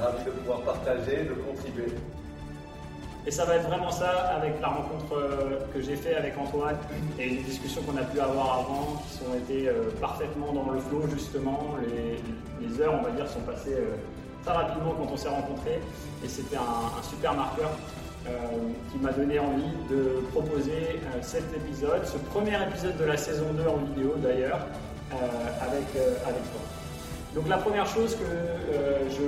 ravi de pouvoir partager, de contribuer. Et ça va être vraiment ça avec la rencontre euh, que j'ai fait avec Antoine et les discussions qu'on a pu avoir avant qui ont été euh, parfaitement dans le flow justement. Les, heures, on va dire, sont passées euh, très rapidement quand on s'est rencontrés et c'était un, super marqueur qui m'a donné envie de proposer cet épisode, ce premier épisode de la saison 2 en vidéo d'ailleurs, avec, avec toi. Donc la première chose que je,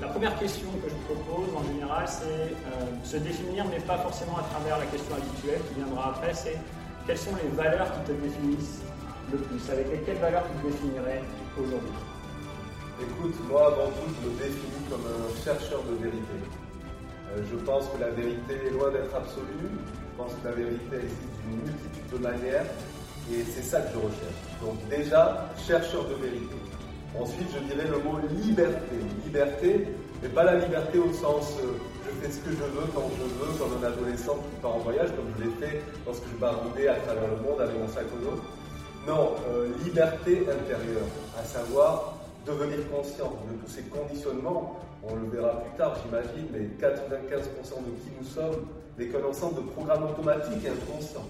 la première question que je propose en général, c'est euh, se définir, mais pas forcément à travers la question habituelle qui viendra après. C'est quelles sont les valeurs qui te définissent le plus? Avec quelles valeurs tu te définirais aujourd'hui? Écoute, moi avant tout, je me définis comme un chercheur de vérité. Euh, je pense que la vérité est loin d'être absolue. Je pense que la vérité existe d'une multitude de manières, et c'est ça que je recherche. Donc déjà, chercheur de vérité. Ensuite, je dirais le mot liberté. Liberté, mais pas la liberté au sens euh, je fais ce que je veux quand je veux, comme un adolescent qui part en voyage, comme je l'ai fait lorsque je baroudais à travers le monde avec mon sac au dos. Non, euh, liberté intérieure, à savoir devenir conscient de tous ces conditionnements. On le verra plus tard, j'imagine, mais 95% de qui nous sommes n'est qu'un ensemble de programmes automatiques inconscients.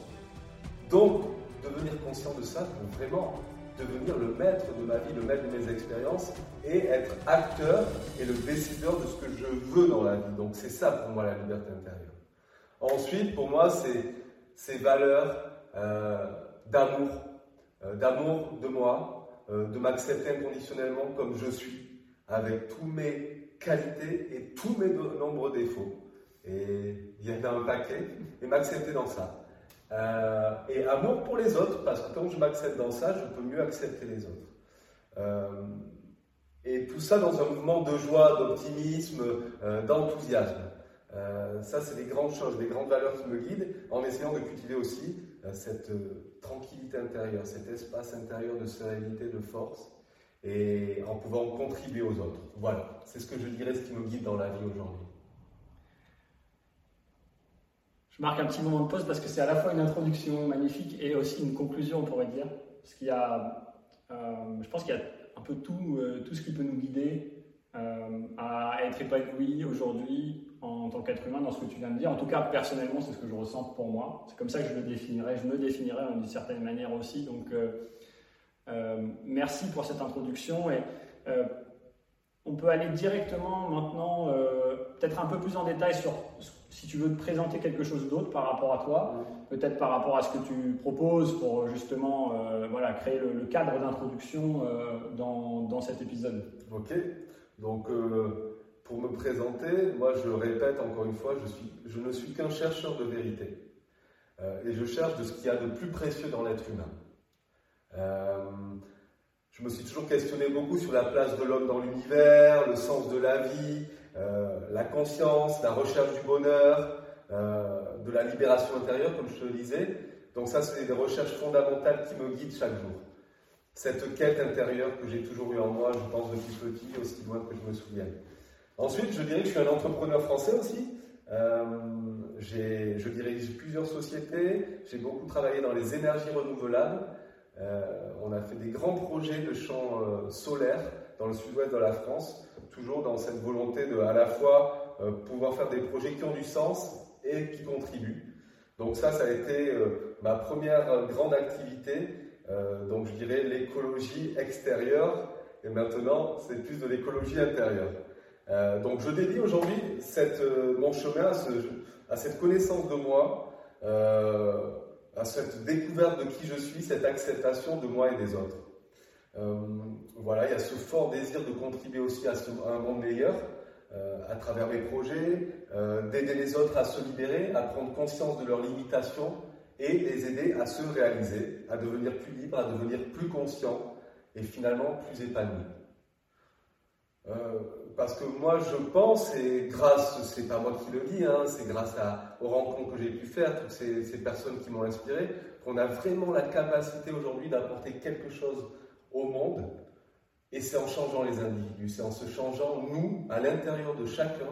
Donc, devenir conscient de ça vraiment devenir le maître de ma vie, le maître de mes expériences et être acteur et le décideur de ce que je veux dans la vie. Donc c'est ça pour moi la liberté intérieure. Ensuite, pour moi, c'est ces valeurs euh, d'amour, euh, d'amour de moi, euh, de m'accepter inconditionnellement comme je suis, avec tous mes qualités et tous mes nombreux défauts. Et il y en a un paquet, et m'accepter dans ça. Euh, et amour pour les autres, parce que quand je m'accepte dans ça, je peux mieux accepter les autres. Euh, et tout ça dans un mouvement de joie, d'optimisme, euh, d'enthousiasme. ça, c'est des grandes choses, des grandes valeurs qui me guident, en essayant de cultiver aussi cette tranquillité intérieure, cet espace intérieur de sérénité, de force, et en pouvant contribuer aux autres. Voilà, c'est ce que je dirais, ce qui me guide dans la vie aujourd'hui. Je marque un petit moment de pause parce que c'est à la fois une introduction magnifique et aussi une conclusion, on pourrait dire. Parce qu'il y a, euh, je pense qu'il y a un peu tout, euh, tout ce qui peut nous guider euh, à être épanoui aujourd'hui en tant qu'être humain dans ce que tu viens de dire. En tout cas, personnellement, c'est ce que je ressens pour moi. C'est comme ça que je le définirais. Je me définirais d'une certaine manière aussi. Donc, merci pour cette introduction. Et on peut aller directement maintenant, peut-être un peu plus en détail sur ce si tu veux te présenter quelque chose d'autre par rapport à toi, peut-être par rapport à ce que tu proposes pour justement euh, voilà, créer le, cadre d'introduction euh, dans, dans, cet épisode. Ok, donc euh, pour me présenter, moi je répète encore une fois, je, suis, je ne suis qu'un chercheur de vérité. et je cherche de ce qu'il y a de plus précieux dans l'être humain. je me suis toujours questionné beaucoup sur la place de l'homme dans l'univers, le sens de la vie, euh, la conscience, la recherche du bonheur, euh, de la libération intérieure, comme je te le disais. Donc ça, c'est des recherches fondamentales qui me guident chaque jour. Cette quête intérieure que j'ai toujours eue en moi, je pense depuis petit, aussi loin que je me souviens. Ensuite, je dirais que je suis un entrepreneur français aussi. Euh, je dirige plusieurs sociétés, j'ai beaucoup travaillé dans les énergies renouvelables. on a fait des grands projets de champs solaires dans le sud-ouest de la France toujours dans cette volonté de à la fois euh, pouvoir faire des projets qui ont du sens et qui contribuent. Donc ça, ça a été euh, ma première grande activité. Euh, donc je dirais l'écologie extérieure et maintenant c'est plus de l'écologie intérieure. donc je dédie aujourd'hui mon chemin à, à, cette connaissance de moi, à cette découverte de qui je suis, cette acceptation de moi et des autres. Euh, voilà, il y a ce fort désir de contribuer aussi à, un monde meilleur euh, à travers mes projets, euh, d'aider les autres à se libérer, à prendre conscience de leurs limitations et les aider à se réaliser, à devenir plus libre, à devenir plus conscient et finalement plus épanoui. parce que moi je pense, et grâce, c'est pas moi qui le dis, hein, c'est grâce aux rencontres que j'ai pu faire, toutes ces personnes qui m'ont inspiré, qu'on a vraiment la capacité aujourd'hui d'apporter quelque chose au monde. Et c'est en changeant les individus, c'est en se changeant, nous, à l'intérieur de chacun,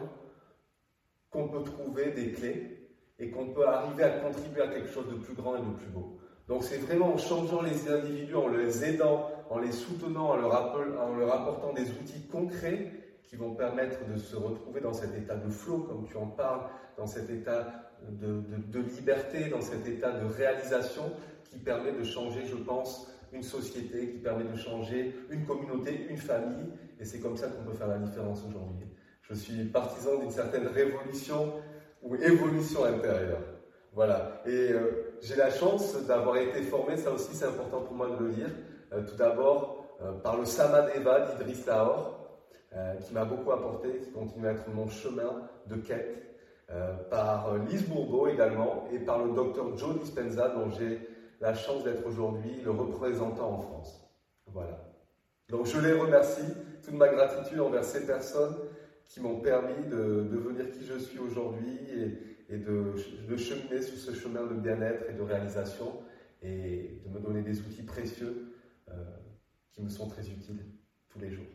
qu'on peut trouver des clés et qu'on peut arriver à contribuer à quelque chose de plus grand et de plus beau. Donc c'est vraiment en changeant les individus, en les aidant, en les soutenant, en leur, apportant des outils concrets qui vont permettre de se retrouver dans cet état de flow, comme tu en parles, dans cet état de, liberté, dans cet état de réalisation qui permet de changer, je pense, une société, qui permet de changer une communauté, une famille. Et c'est comme ça qu'on peut faire la différence aujourd'hui. Je suis partisan d'une certaine révolution ou évolution intérieure. Voilà. Et euh, j'ai la chance d'avoir été formé, ça aussi c'est important pour moi de le dire, euh, tout d'abord euh, par le Samadeva d'Idriss Lahore, qui m'a beaucoup apporté, qui continue à être mon chemin de quête, par Lise Bourbeau également, et par le docteur Joe Dispenza, dont j'ai la chance d'être aujourd'hui le représentant en France. Voilà. Donc je les remercie, toute ma gratitude envers ces personnes qui m'ont permis de devenir qui je suis aujourd'hui et, de, cheminer sur ce chemin de bien-être et de réalisation et de me donner des outils précieux euh, qui me sont très utiles tous les jours.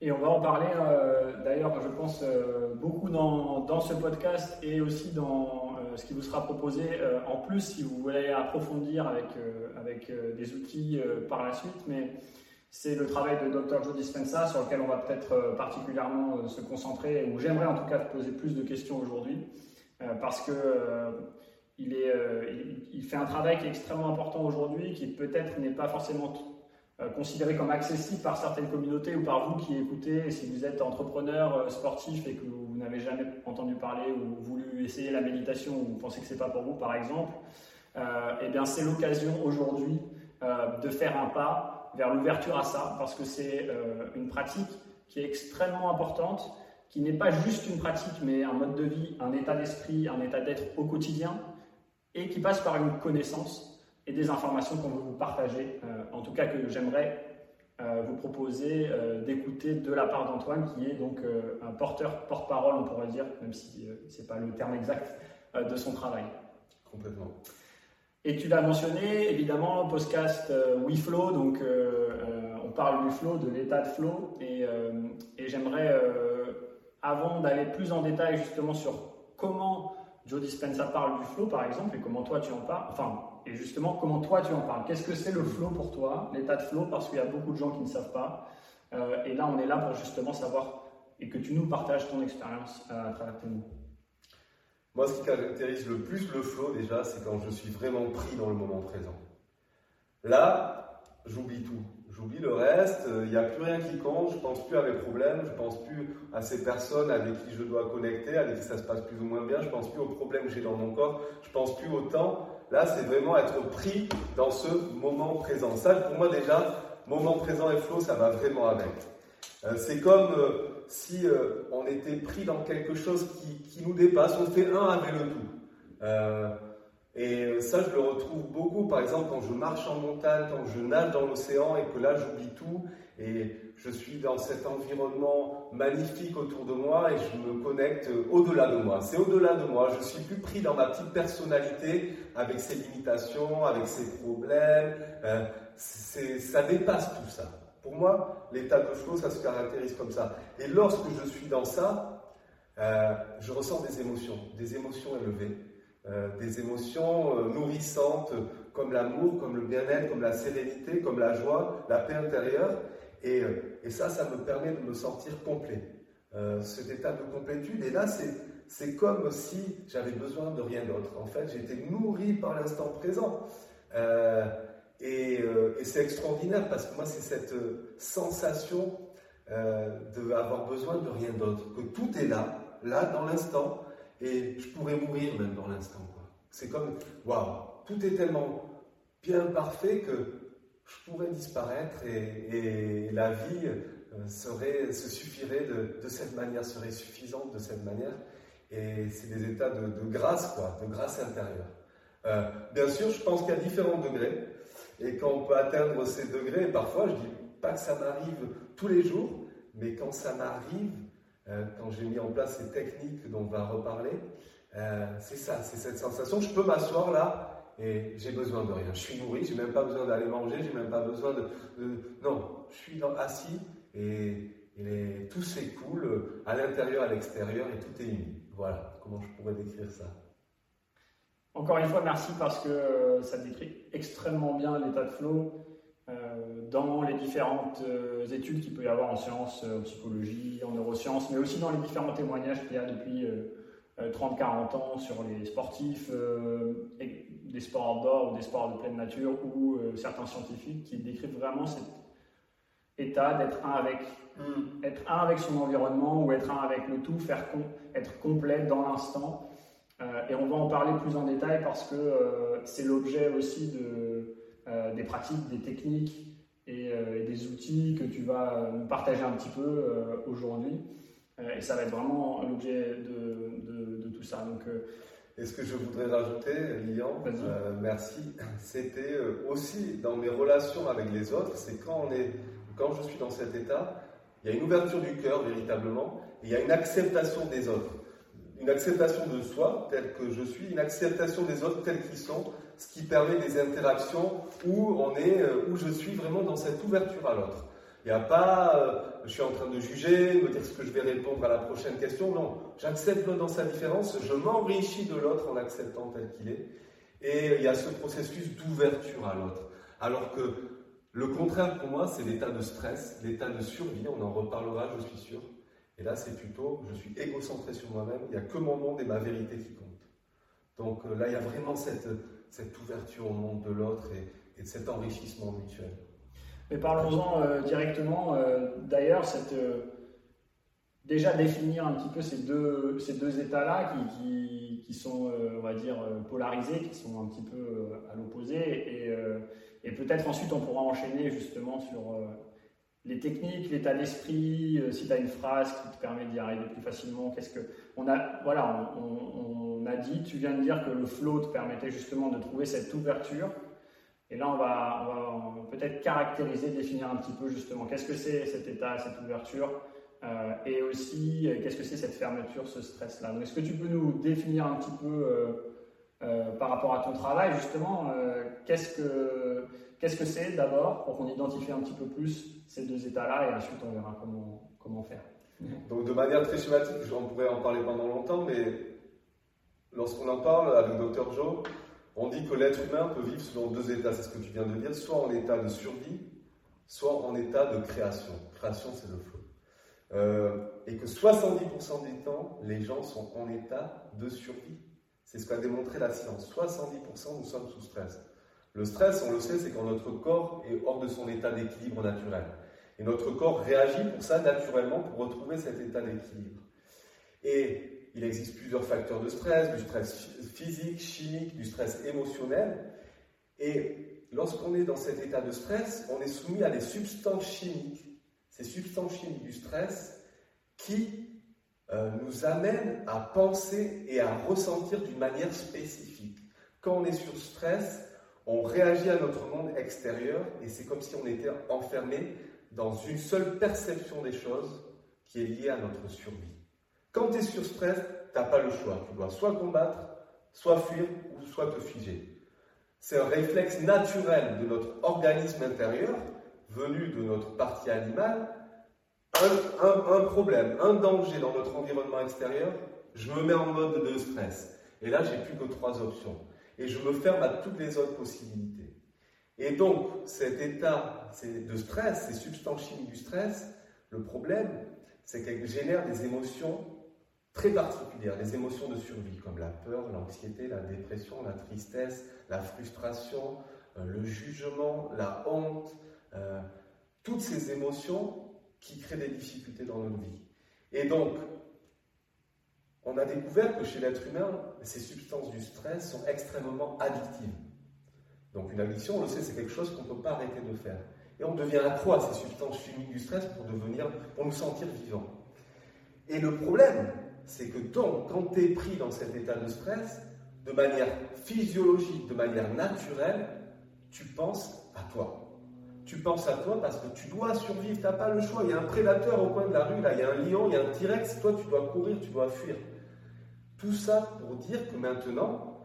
Et on va en parler euh, d'ailleurs, je pense, euh, beaucoup dans, dans, ce podcast et aussi dans ce qui vous sera proposé en plus si vous voulez approfondir avec, avec des outils par la suite. Mais c'est le travail de Dr. Joe Dispenza sur lequel on va peut-être euh, particulièrement euh, se concentrer, ou j'aimerais en tout cas poser plus de questions aujourd'hui, euh, parce que il, est, il, fait un travail qui est extrêmement important aujourd'hui, qui peut-être n'est pas forcément considéré comme accessible par certaines communautés ou par vous qui écoutez, si vous êtes entrepreneur sportif et que vous n'avez jamais entendu parler ou voulu essayer la méditation ou vous pensez que c'est pas pour vous par exemple, eh bien c'est l'occasion aujourd'hui de faire un pas vers l'ouverture à ça, parce que c'est euh, une pratique qui est extrêmement importante, qui n'est pas juste une pratique, mais un mode de vie, un état d'esprit, un état d'être au quotidien, et qui passe par une connaissance et des informations qu'on veut vous partager, euh, en tout cas que j'aimerais euh, vous proposer d'écouter de la part d'Antoine, qui est donc un porteur, porte-parole, on pourrait dire, même si ce n'est pas le terme exact de son travail. Complètement. Et tu l'as mentionné, évidemment, podcast euh, WeFlow, donc euh, euh, on parle du flow, de l'état de flow, et, et j'aimerais, avant d'aller plus en détail justement sur comment Joe Dispenza parle du flow, par exemple, et comment toi tu en parles, enfin, et justement, comment toi tu en parles? Qu'est-ce que c'est le flow pour toi, l'état de flow, parce qu'il y a beaucoup de gens qui ne savent pas. et là, on est là pour justement savoir et que tu nous partages ton expérience à travers tes mots. Moi, ce qui caractérise le plus le flow, déjà, c'est quand je suis vraiment pris dans le moment présent. Là, j'oublie tout. J'oublie le reste, il n'y a plus rien qui compte, je pense plus à mes problèmes, je pense plus à ces personnes avec qui je dois connecter, avec qui ça se passe plus ou moins bien, je pense plus aux problèmes que j'ai dans mon corps, je pense plus au temps. Là, c'est vraiment être pris dans ce moment présent. Ça, pour moi, déjà, moment présent et flow, ça va vraiment avec. Euh, c'est comme euh, si euh, on était pris dans quelque chose qui, nous dépasse, on fait un avec le tout. et ça, je le retrouve beaucoup, par exemple, quand je marche en montagne, quand je nage dans l'océan et que là, j'oublie tout et je suis dans cet environnement magnifique autour de moi et je me connecte au-delà de moi. C'est au-delà de moi. Je suis plus pris dans ma petite personnalité avec ses limitations, avec ses problèmes. ça dépasse tout ça. Pour moi, l'état de flow, ça se caractérise comme ça. Et lorsque je suis dans ça, euh, je ressens des émotions, des émotions élevées, euh, des émotions euh, nourrissantes comme l'amour, comme le bien-être, comme la sérénité, comme la joie, la paix intérieure. Et, et ça, ça me permet de me sentir complet. cet état de complétude. Et là, c'est comme si j'avais besoin de rien d'autre. En fait, j'étais nourri par l'instant présent. Euh, et, c'est extraordinaire parce que moi, c'est cette euh, sensation euh, d'avoir besoin de rien d'autre, que tout est là, là, dans l'instant, et je pourrais mourir même dans l'instant. C'est comme, waouh, tout est tellement bien parfait que je pourrais disparaître et, la vie serait, se suffirait de, cette manière, serait suffisante de cette manière. Et c'est des états de, grâce, quoi, de grâce intérieure. bien sûr, je pense qu'il y a différents degrés. Et quand on peut atteindre ces degrés, parfois, je dis pas que ça m'arrive tous les jours, mais quand ça m'arrive, euh, quand j'ai mis en place ces techniques dont on va reparler, euh, c'est ça, c'est cette sensation. Je peux m'asseoir là et j'ai besoin de rien. Je suis nourri, j'ai même pas besoin d'aller manger, j'ai même pas besoin de, Non, je suis assis et, tout s'écoule à l'intérieur, à l'extérieur et tout est uni. Voilà comment je pourrais décrire ça? Encore une fois, merci parce que euh, ça décrit extrêmement bien l'état de flow. Euh, dans les différentes études qu'il peut y avoir en sciences, en psychologie, en neurosciences, mais aussi dans les différents témoignages qu'il y a depuis 30-40 ans sur les sportifs, des sports outdoor ou des sports de pleine nature, ou certains scientifiques qui décrivent vraiment cet état d'être un avec, hmm. être un avec son environnement ou être un avec le tout, faire être complet dans l'instant. Euh, et on va en parler plus en détail parce que euh, c'est l'objet aussi de, euh, des pratiques, des techniques et, des outils que tu vas nous partager un petit peu aujourd'hui. Et ça va être vraiment l'objet de, de, tout ça. Donc, et ce que je voudrais rajouter, Lilian, merci, c'était aussi dans mes relations avec les autres, c'est quand on est quand je suis dans cet état, il y a une ouverture du cœur véritablement, et il y a une acceptation des autres. Une acceptation de soi tel que je suis, une acceptation des autres tels qu'ils sont, ce qui permet des interactions où on est, euh, où je suis vraiment dans cette ouverture à l'autre. Il n'y a pas, euh, je suis en train de juger, me dire ce que je vais répondre à la prochaine question. Non, j'accepte l'autre dans sa différence, je m'enrichis de l'autre en l'acceptant tel qu'il est. Et il y a ce processus d'ouverture à l'autre. Alors que le contraire pour moi, c'est l'état de stress, l'état de survie, on en reparlera, je suis sûr. Et là, c'est plutôt, je suis égocentré sur moi-même, il n'y a que mon monde et ma vérité qui comptent. Donc euh, là, il y a vraiment cette, cette ouverture au monde de l'autre et, de cet enrichissement mutuel. Mais parlons-en euh, directement. Euh, d'ailleurs, cette, déjà définir un petit peu ces deux, états-là qui, sont, on va dire, polarisés, qui sont un petit peu à l'opposé. Et peut-être ensuite on pourra enchaîner justement sur euh, les techniques, l'état d'esprit, euh, si tu as une phrase qui te permet d'y arriver plus facilement, qu'est-ce que. On a, voilà, on, a dit, tu viens de dire que le flow te permettait justement de trouver cette ouverture. Et là, on va, peut-être caractériser, définir un petit peu justement qu'est-ce que c'est cet état, cette ouverture, euh, et aussi qu'est-ce que c'est cette fermeture, ce stress-là. est-ce que tu peux nous définir un petit peu euh, par rapport à ton travail, justement, euh, qu'est-ce que c'est d'abord pour qu'on identifie un petit peu plus ces deux états-là et ensuite on verra comment, comment faire. Donc de manière très schématique, on pourrait en parler pendant longtemps, mais lorsqu'on en parle avec Dr Joe, on dit que l'être humain peut vivre selon deux états, c'est ce que tu viens de dire, soit en état de survie, soit en état de création. Création, c'est le flow. Euh, et que 70% du temps, les gens sont en état de survie. C'est ce qu'a démontré la science. 70% nous sommes sous stress. Le stress, on le sait, c'est quand notre corps est hors de son état d'équilibre naturel. Et notre corps réagit pour ça naturellement pour retrouver cet état d'équilibre. Et il existe plusieurs facteurs de stress, du stress physique, chimique, du stress émotionnel. Et lorsqu'on est dans cet état de stress, on est soumis à des substances chimiques. Ces substances chimiques du stress qui euh, nous amène à penser et à ressentir d'une manière spécifique. Quand on est sur stress, on réagit à notre monde extérieur et c'est comme si on était enfermé dans une seule perception des choses qui est liée à notre survie. Quand tu es sur stress, tu n'as pas le choix. Tu dois soit combattre, soit fuir ou soit te figer. C'est un réflexe naturel de notre organisme intérieur, venu de notre partie animale, un, problème, un danger dans notre environnement extérieur, je me mets en mode de stress. Et là, j'ai plus que trois options. Et je me ferme à toutes les autres possibilités. Et donc, cet état de stress, ces substances chimiques du stress, le problème, c'est qu'elles génèrent des émotions très particulières, des émotions de survie, comme la peur, l'anxiété, la dépression, la tristesse, la frustration, euh, le jugement, la honte. Euh, toutes ces émotions qui crée des difficultés dans notre vie. Et donc, on a découvert que chez l'être humain, ces substances du stress sont extrêmement addictives. Donc une addiction, on le sait, c'est quelque chose qu'on ne peut pas arrêter de faire. Et on devient accro à ces substances chimiques du stress pour devenir, pour nous sentir vivants? Et le problème, c'est que donc, quand tu es pris dans cet état de stress, de manière physiologique, de manière naturelle, tu penses à toi tu penses à toi parce que tu dois survivre, tu n'as pas le choix. Il y a un prédateur au coin de la rue, là, il y a un lion, il y a un T-Rex, toi tu dois courir, tu dois fuir. Tout ça pour dire que maintenant,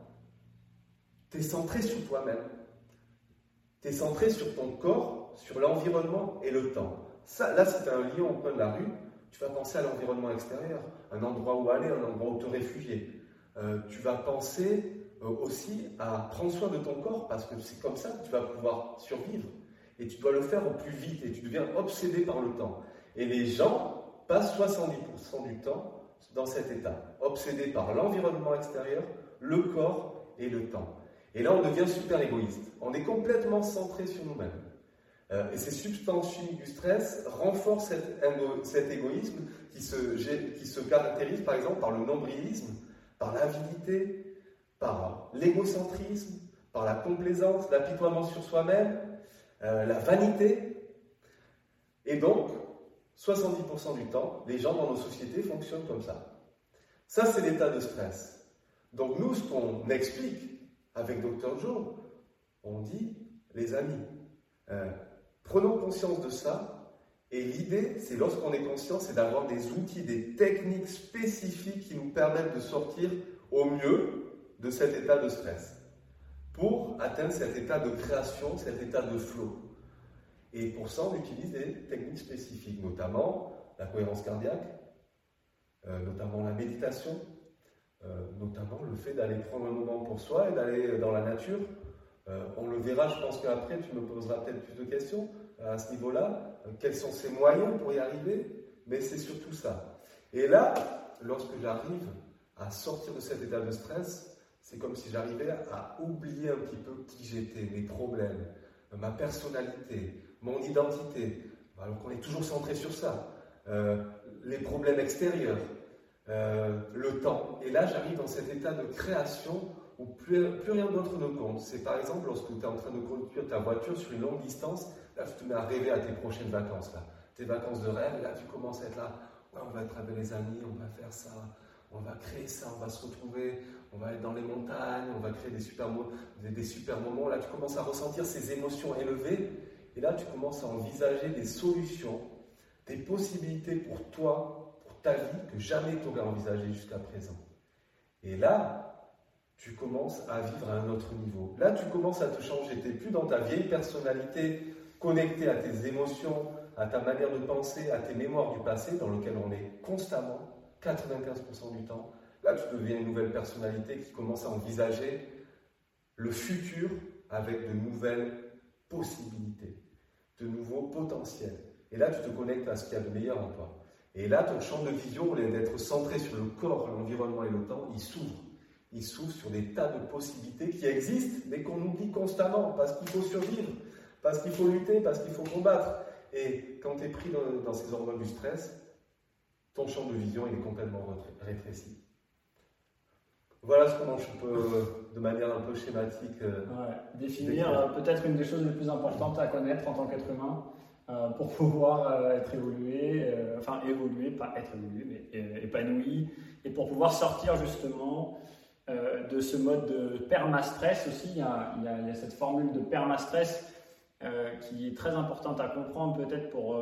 tu es centré sur toi-même. Tu es centré sur ton corps, sur l'environnement et le temps. Là, si un lion au coin de la rue, tu vas penser à l'environnement extérieur, un endroit où aller, un endroit où te réfugier. Euh, tu vas penser euh, aussi à prendre soin de ton corps parce que c'est comme ça que tu vas pouvoir survivre. et tu dois le faire au plus vite et tu deviens obsédé par le temps. Et les gens passent 70% du temps dans cet état, obsédés par l'environnement extérieur, le corps et le temps. Et là, on devient super égoïste. On est complètement centré sur nous-mêmes. Euh, et ces substances chimiques du stress renforcent cet, égoïsme qui se, qui se caractérise par exemple par le nombrilisme, par l'avidité, par l'égocentrisme, par la complaisance, l'apitoiement sur soi-même, euh, la vanité. Et donc, 70% du temps, les gens dans nos sociétés fonctionnent comme ça. Ça, c'est l'état de stress. Donc nous, ce qu'on explique avec Dr Joe, on dit, les amis, euh, prenons conscience de ça. Et l'idée, c'est lorsqu'on est conscient, c'est d'avoir des outils, des techniques spécifiques qui nous permettent de sortir au mieux de cet état de stress pour atteindre cet état de création, cet état de flow. Et pour ça, on utilise des techniques spécifiques, notamment la cohérence cardiaque, euh, notamment la méditation, euh, notamment le fait d'aller prendre un moment pour soi et d'aller dans la nature. Euh, on le verra, je pense qu'après, tu me poseras peut-être plus de questions à ce niveau-là. quels sont ces moyens pour y arriver? Mais c'est surtout ça. Et là, lorsque j'arrive à sortir de cet état de stress, c'est comme si j'arrivais à oublier un petit peu qui j'étais, mes problèmes, ma personnalité, mon identité. Alors qu'on est toujours centré sur ça. Euh, les problèmes extérieurs, euh, le temps. Et là, j'arrive dans cet état de création plus, rien d'autre ne compte. C'est par exemple lorsque tu es en train de conduire ta voiture sur une longue distance, là, tu te mets à rêver à tes prochaines vacances, là. tes vacances de rêve, là, tu commences à être là. on va être avec les amis, on va faire ça, on va créer ça, on va se retrouver, on va être dans les montagnes, on va créer des super, des, super moments. Là, tu commences à ressentir ces émotions élevées et là, tu commences à envisager des solutions, des possibilités pour toi, pour ta vie, que jamais tu aurais envisagé jusqu'à présent. Et là, tu commences à vivre à un autre niveau. Là, tu commences à te changer. Tu n'es plus dans ta vieille personnalité connectée à tes émotions, à ta manière de penser, à tes mémoires du passé, dans lequel on est constamment, 95% du temps. Là, tu deviens une nouvelle personnalité qui commence à envisager le futur avec de nouvelles possibilités, de nouveaux potentiels. Et là, tu te connectes à ce qu'il y a de meilleur en toi. Et là, ton champ de vision, au lieu d'être centré sur le corps, l'environnement et le temps, il s'ouvre. Il s'ouvre sur des tas de possibilités qui existent, mais qu'on oublie constamment, parce qu'il faut survivre, parce qu'il faut lutter, parce qu'il faut combattre. Et quand tu es pris dans, dans ces hormones du stress, ton champ de vision, il est complètement rétréci. Voilà ce comment je peux, de manière un peu schématique, euh, définir euh, peut-être une des choses les plus importantes à connaître en tant qu'être humain euh, pour pouvoir être évolué, enfin évoluer, pas être évolué, mais épanoui, et pour pouvoir sortir justement de ce mode de perma-stress aussi. Il y, a, cette formule de perma-stress qui est très importante à comprendre peut-être pour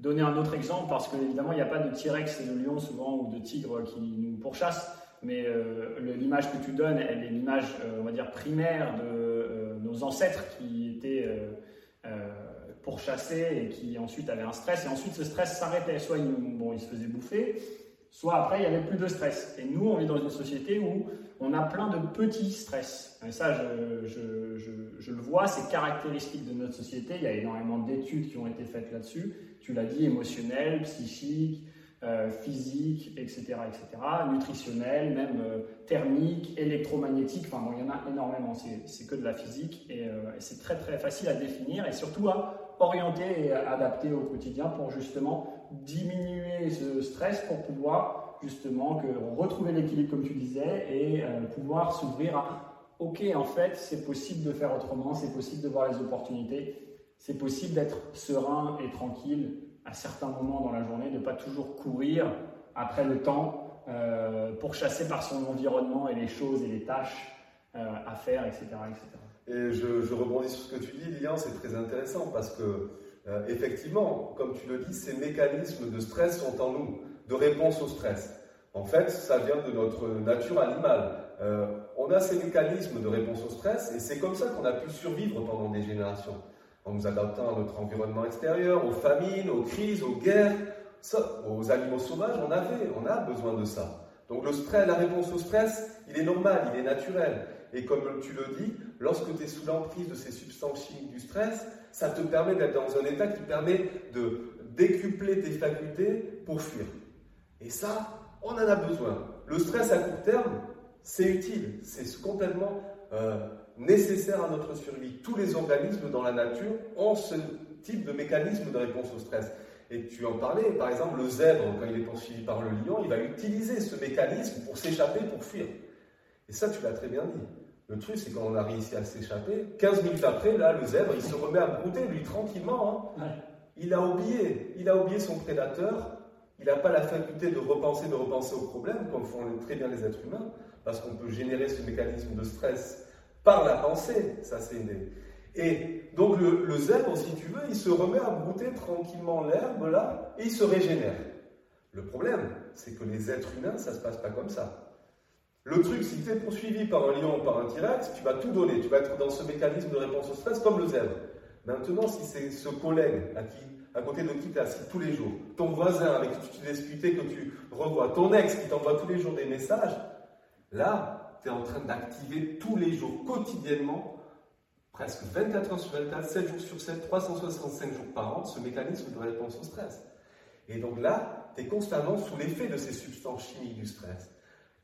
donner un autre exemple, parce qu'évidemment, il n'y a pas de T-Rex et de lion souvent ou de tigre qui nous pourchassent, mais euh, l'image que tu donnes, elle est l'image, euh, on va dire, primaire de euh, nos ancêtres qui étaient pourchassés et qui ensuite avaient un stress, et ensuite ce stress s'arrêtait, soit ils se faisaient bouffer, soit après il n'y avait plus de stress. Et nous, on vit dans une société où on a plein de petits stress. Et ça, je, je, je, le vois, c'est caractéristique de notre société. Il y a énormément d'études qui ont été faites là-dessus tu l'as dit, émotionnel, psychique, euh, physique, etc., etc., nutritionnel, même euh, thermique, électromagnétique, enfin il y en a énormément, c'est que de la physique euh, et, c'est très très facile à définir et surtout à orienter et adapter au quotidien pour justement diminuer ce stress pour pouvoir justement retrouver l'équilibre comme tu disais et pouvoir s'ouvrir à ok en fait c'est possible de faire autrement, c'est possible de voir les opportunités c'est possible d'être serein et tranquille à certains moments dans la journée, de ne pas toujours courir après le temps euh, pour chasser par son environnement et les choses et les tâches euh, à faire, etc. etc. Et je, rebondis sur ce que tu dis, Lilian, c'est très intéressant parce que, euh, effectivement, comme tu le dis, ces mécanismes de stress sont en nous, de réponse au stress. En fait, ça vient de notre nature animale. on a ces mécanismes de réponse au stress et c'est comme ça qu'on a pu survivre pendant des générations en nous adaptant à notre environnement extérieur, aux famines, aux crises, aux guerres, aux animaux sauvages, on avait, on a besoin de ça. Donc le stress, la réponse au stress, il est normal, il est naturel. Et comme tu le dis, lorsque tu es sous l'emprise de ces substances chimiques du stress, ça te permet d'être dans un état qui permet de décupler tes facultés pour fuir. Et ça, on en a besoin. Le stress à court terme, c'est utile, c'est complètement euh, nécessaire à notre survie. Tous les organismes dans la nature ont ce type de mécanisme de réponse au stress. Et tu en parlais, par exemple, le zèbre, quand il est poursuivi par le lion, il va utiliser ce mécanisme pour s'échapper, pour fuir. Et ça, tu l'as très bien dit. Le truc, c'est quand on a réussi à s'échapper, 15 minutes après, là, le zèbre, il se remet à brouter, lui, tranquillement. Hein. Il a oublié, il a oublié son prédateur, il n'a pas la faculté de repenser, de repenser au problème, comme font très bien les êtres humains, parce qu'on peut générer ce mécanisme de stress par la pensée. Ça, c'est Et donc, le, le, zèbre, si tu veux, il se remet à brouter tranquillement l'herbe, là, et il se régénère. Le problème, c'est que les êtres humains, ça ne se passe pas comme ça. Le truc, si tu es poursuivi par un lion ou par un T-Rex, tu vas tout donner. Tu vas être dans ce mécanisme de réponse au stress comme le zèbre. Maintenant, si c'est ce collègue à, qui, à côté de qui tu assis tous les jours, ton voisin avec qui tu discutais, que tu revois, ton ex qui t'envoie tous les jours des messages, là, tu es en train d'activer tous les jours, quotidiennement, presque 24 heures sur 24, 7 jours sur 7, 365 jours par an, ce mécanisme de réponse au stress. Et donc là, tu es constamment sous l'effet de ces substances chimiques du stress.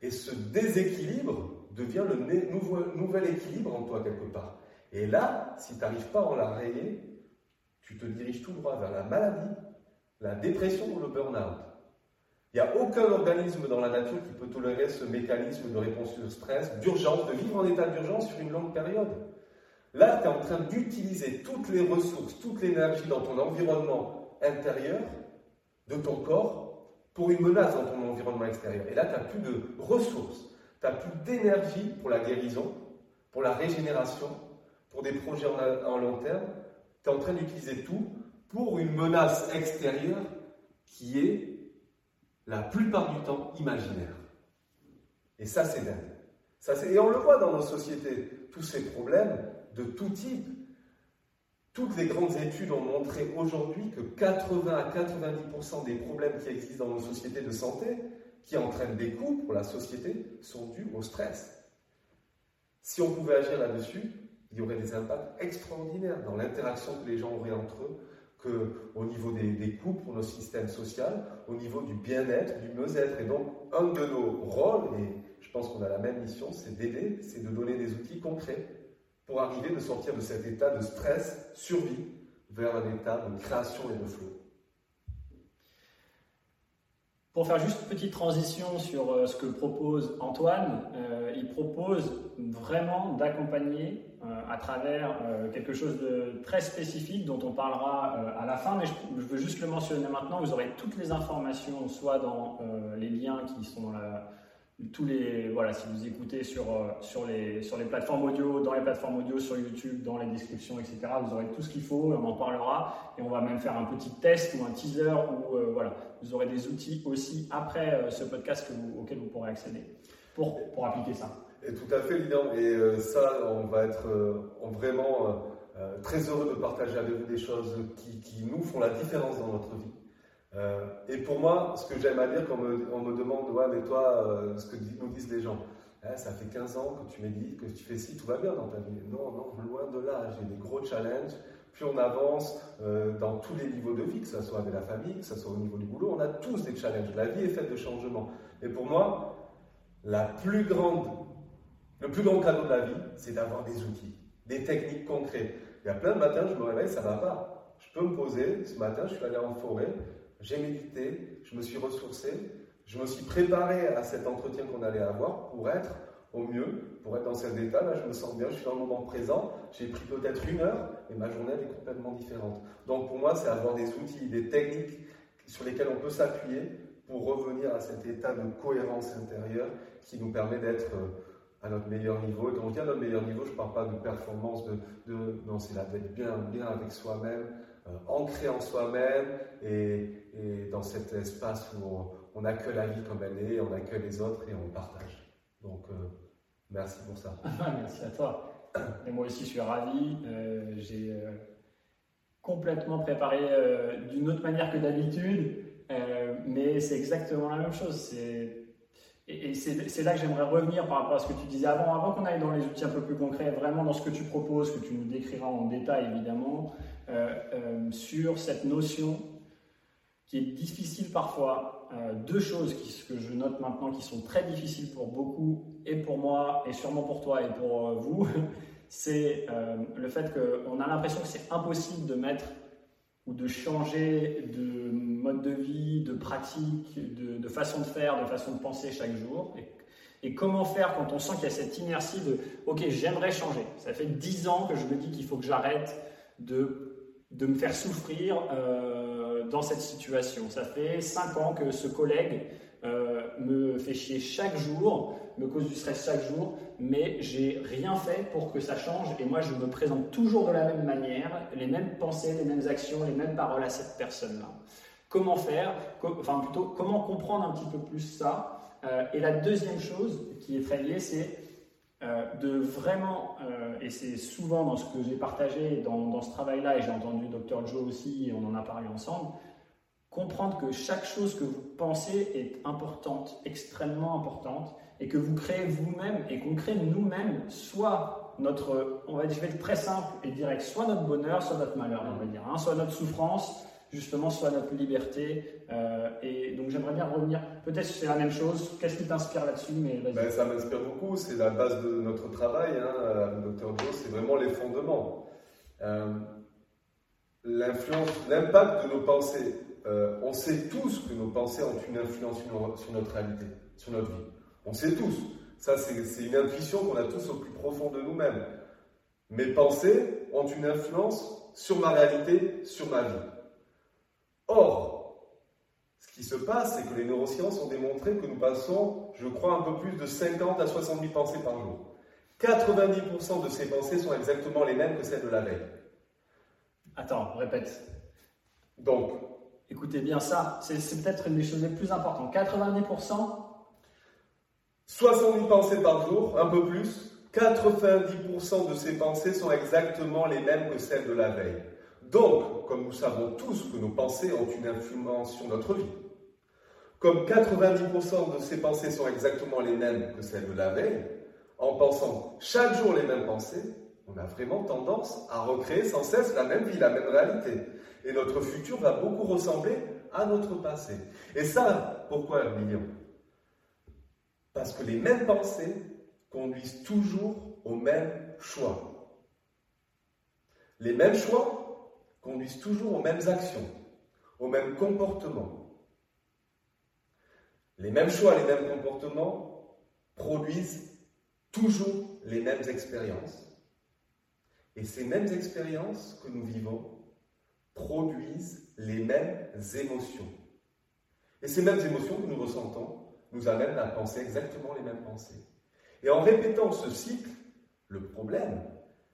Et ce déséquilibre devient le nouvel équilibre en toi quelque part. Et là, si tu n'arrives pas à en la tu te diriges tout droit vers la maladie, la dépression ou le burn-out. Il n'y a aucun organisme dans la nature qui peut tolérer ce mécanisme de réponse au stress, d'urgence, de vivre en état d'urgence sur une longue période. Là, tu es en train d'utiliser toutes les ressources, toute l'énergie dans ton environnement intérieur, de ton corps, pour une menace dans ton environnement extérieur. Et là, tu n'as plus de ressources, tu n'as plus d'énergie pour la guérison, pour la régénération, pour des projets en, long terme, tu es en train d'utiliser tout pour une menace extérieure qui est la plupart du temps imaginaire. Et ça, c'est dingue. Ça, et on le voit dans nos sociétés, tous ces problèmes de tout type. Toutes les grandes études ont montré aujourd'hui que 80 à 90% des problèmes qui existent dans nos sociétés de santé, qui entraînent des coûts pour la société, sont dus au stress. Si on pouvait agir là-dessus, il y aurait des impacts extraordinaires dans l'interaction que les gens auraient entre eux, que au niveau des, des coûts pour nos systèmes sociaux, au niveau du bien-être, du mieux-être. Et donc, un de nos rôles, et je pense qu'on a la même mission, c'est d'aider, c'est de donner des outils concrets pour arriver de sortir de cet état de stress, survie, vers un état de création et de flow. Pour faire juste une petite transition sur euh, ce que propose Antoine, euh, il propose vraiment d'accompagner euh, à travers quelque chose de très spécifique dont on parlera à la fin, mais je, veux juste le mentionner maintenant. Vous aurez toutes les informations, soit dans les liens qui sont dans la, tous les voilà si vous écoutez sur sur les sur les plateformes audio dans les plateformes audio sur YouTube dans les descriptions etc vous aurez tout ce qu'il faut on en parlera et on va même faire un petit test ou un teaser où voilà vous aurez des outils aussi après euh, ce podcast que auquel vous pourrez accéder pour, pour appliquer ça. Et tout à fait, Lilian. Et euh, ça, on va être euh, vraiment très heureux de partager avec vous des choses qui, qui, nous font la différence dans notre vie. Et pour moi, ce que j'aime à dire quand on me, demande, ouais, mais toi, ce que nous disent les gens, hein, ça fait 15 ans que tu médites, que tu fais ci, tout va bien dans ta vie. Non, non, loin de là. J'ai des gros challenges plus on avance euh, dans tous les niveaux de vie, que ce soit avec la famille, que ce soit au niveau du boulot, on a tous des challenges. La vie est faite de changements. Et pour moi, la plus grande, le plus grand cadeau de la vie, c'est d'avoir des outils, des techniques concrètes. Il y a plein de matins, je me réveille, ça ne va pas. Je peux me poser. Ce matin, je suis allé en forêt, j'ai médité, je me suis ressourcé, je me suis préparé à cet entretien qu'on allait avoir pour être au mieux pour être dans cet état. Là, je me sens bien, je suis dans le moment présent. J'ai pris peut-être une heure et ma journée est complètement différente. Donc pour moi, c'est avoir des outils, des techniques sur lesquelles on peut s'appuyer pour revenir à cet état de cohérence intérieure qui nous permet d'être euh, à notre meilleur niveau. Et quand je dis à notre meilleur niveau, je ne parle pas de performance, de, non, c'est d'être bien, bien avec soi-même, euh, ancré en soi-même et, et, dans cet espace où on, on, accueille la vie comme elle est, on accueille les autres et on partage. Donc, euh, Merci pour ça. Merci à toi. Et moi aussi, je suis ravi. Euh, j'ai euh, complètement préparé d'une autre manière que d'habitude, mais c'est exactement la même chose. Et, c'est là que j'aimerais revenir par rapport à ce que tu disais avant, avant qu'on aille dans les outils un peu plus concrets, vraiment dans ce que tu proposes, que tu nous décriras en détail évidemment, sur cette notion qui est difficile parfois. Euh, deux choses que je note maintenant qui sont très difficiles pour beaucoup, et pour moi, et sûrement pour toi et pour vous, c'est le fait qu'on a l'impression que c'est impossible de mettre ou de changer de mode de vie, de pratique, de, façon de faire, de façon de penser chaque jour. Et, comment faire quand on sent qu'il y a cette inertie de OK, j'aimerais changer. Ça fait dix ans que je me dis qu'il faut que j'arrête de, de me faire souffrir euh, dans cette situation. Ça fait cinq ans que ce collègue euh, me fait chier chaque jour, me cause du stress chaque jour, mais j'ai rien fait pour que ça change et moi je me présente toujours de la même manière, les mêmes pensées, les mêmes actions, les mêmes paroles à cette personne-là. Comment faire? Enfin plutôt comment comprendre un petit peu plus ça? Euh, Et la deuxième chose qui est très liée, c'est euh, de vraiment, et c'est souvent dans ce que j'ai partagé dans, dans ce travail-là, et j'ai entendu Dr Joe aussi, et on en a parlé ensemble, comprendre que chaque chose que vous pensez est importante, extrêmement importante, et que vous créez vous-même et qu'on crée nous-mêmes soit notre, on va dire, je vais être très simple et direct, soit notre bonheur, soit notre malheur, on va dire, hein, soit notre souffrance, justement, soit notre liberté. Euh, et donc j'aimerais bien revenir, peut-être c'est la même chose, qu'est-ce qui t'inspire là-dessus mais ben, Ça m'inspire beaucoup, c'est la base de notre travail, hein, Dr Joe, c'est vraiment les fondements. Euh, l'impact de nos pensées euh, on sait tous que nos pensées ont une influence sur notre réalité, sur notre vie. On sait tous. Ça, c'est une intuition qu'on a tous au plus profond de nous-mêmes. Mes pensées ont une influence sur ma réalité, sur ma vie. Or, ce qui se passe, c'est que les neurosciences ont démontré que nous passons, je crois, un peu plus de 50 à 70 pensées par jour. 90% de ces pensées sont exactement les mêmes que celles de la veille. Attends, répète. Donc, Écoutez bien ça, c'est peut-être une des choses les plus importantes. 90% 70 pensées par jour, un peu plus. 90% de ces pensées sont exactement les mêmes que celles de la veille. Donc, comme nous savons tous que nos pensées ont une influence sur notre vie, comme 90% de ces pensées sont exactement les mêmes que celles de la veille, en pensant chaque jour les mêmes pensées, on a vraiment tendance à recréer sans cesse la même vie, la même réalité. Et notre futur va beaucoup ressembler à notre passé. Et ça, pourquoi un million Parce que les mêmes pensées conduisent toujours au même choix. Les mêmes choix conduisent toujours aux mêmes actions, aux mêmes comportements. Les mêmes choix, les mêmes comportements produisent toujours les mêmes expériences. Et ces mêmes expériences que nous vivons produisent les mêmes émotions. Et ces mêmes émotions que nous ressentons nous amènent à penser exactement les mêmes pensées. Et en répétant ce cycle, le problème,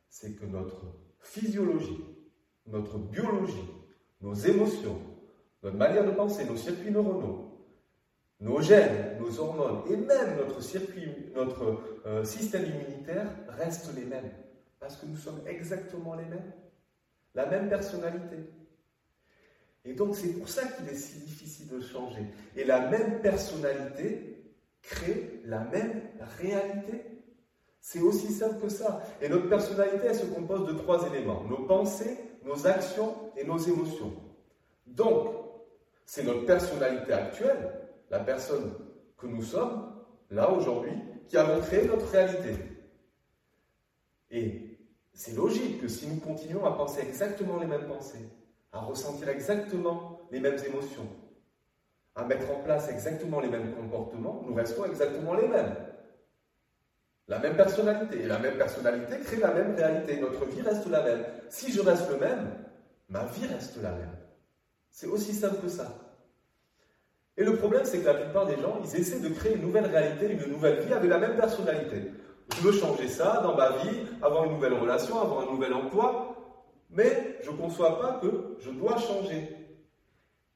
c'est que notre physiologie, notre biologie, nos émotions, notre manière de penser, nos circuits neuronaux, nos gènes, nos hormones et même notre, circuit, notre euh, système immunitaire restent les mêmes. Parce que nous sommes exactement les mêmes. La même personnalité. Et donc c'est pour ça qu'il est si difficile de changer. Et la même personnalité crée la même réalité. C'est aussi simple que ça. Et notre personnalité, elle se compose de trois éléments. Nos pensées, nos actions et nos émotions. Donc, c'est notre personnalité actuelle, la personne que nous sommes, là aujourd'hui, qui avons créé notre réalité. Et c'est logique que si nous continuons à penser exactement les mêmes pensées, à ressentir exactement les mêmes émotions, à mettre en place exactement les mêmes comportements, nous restons exactement les mêmes. La même personnalité. Et la même personnalité crée la même réalité. Notre vie reste la même. Si je reste le même, ma vie reste la même. C'est aussi simple que ça. Et le problème, c'est que la plupart des gens, ils essaient de créer une nouvelle réalité, une nouvelle vie avec la même personnalité. Je veux changer ça dans ma vie, avoir une nouvelle relation, avoir un nouvel emploi, mais je ne conçois pas que je dois changer.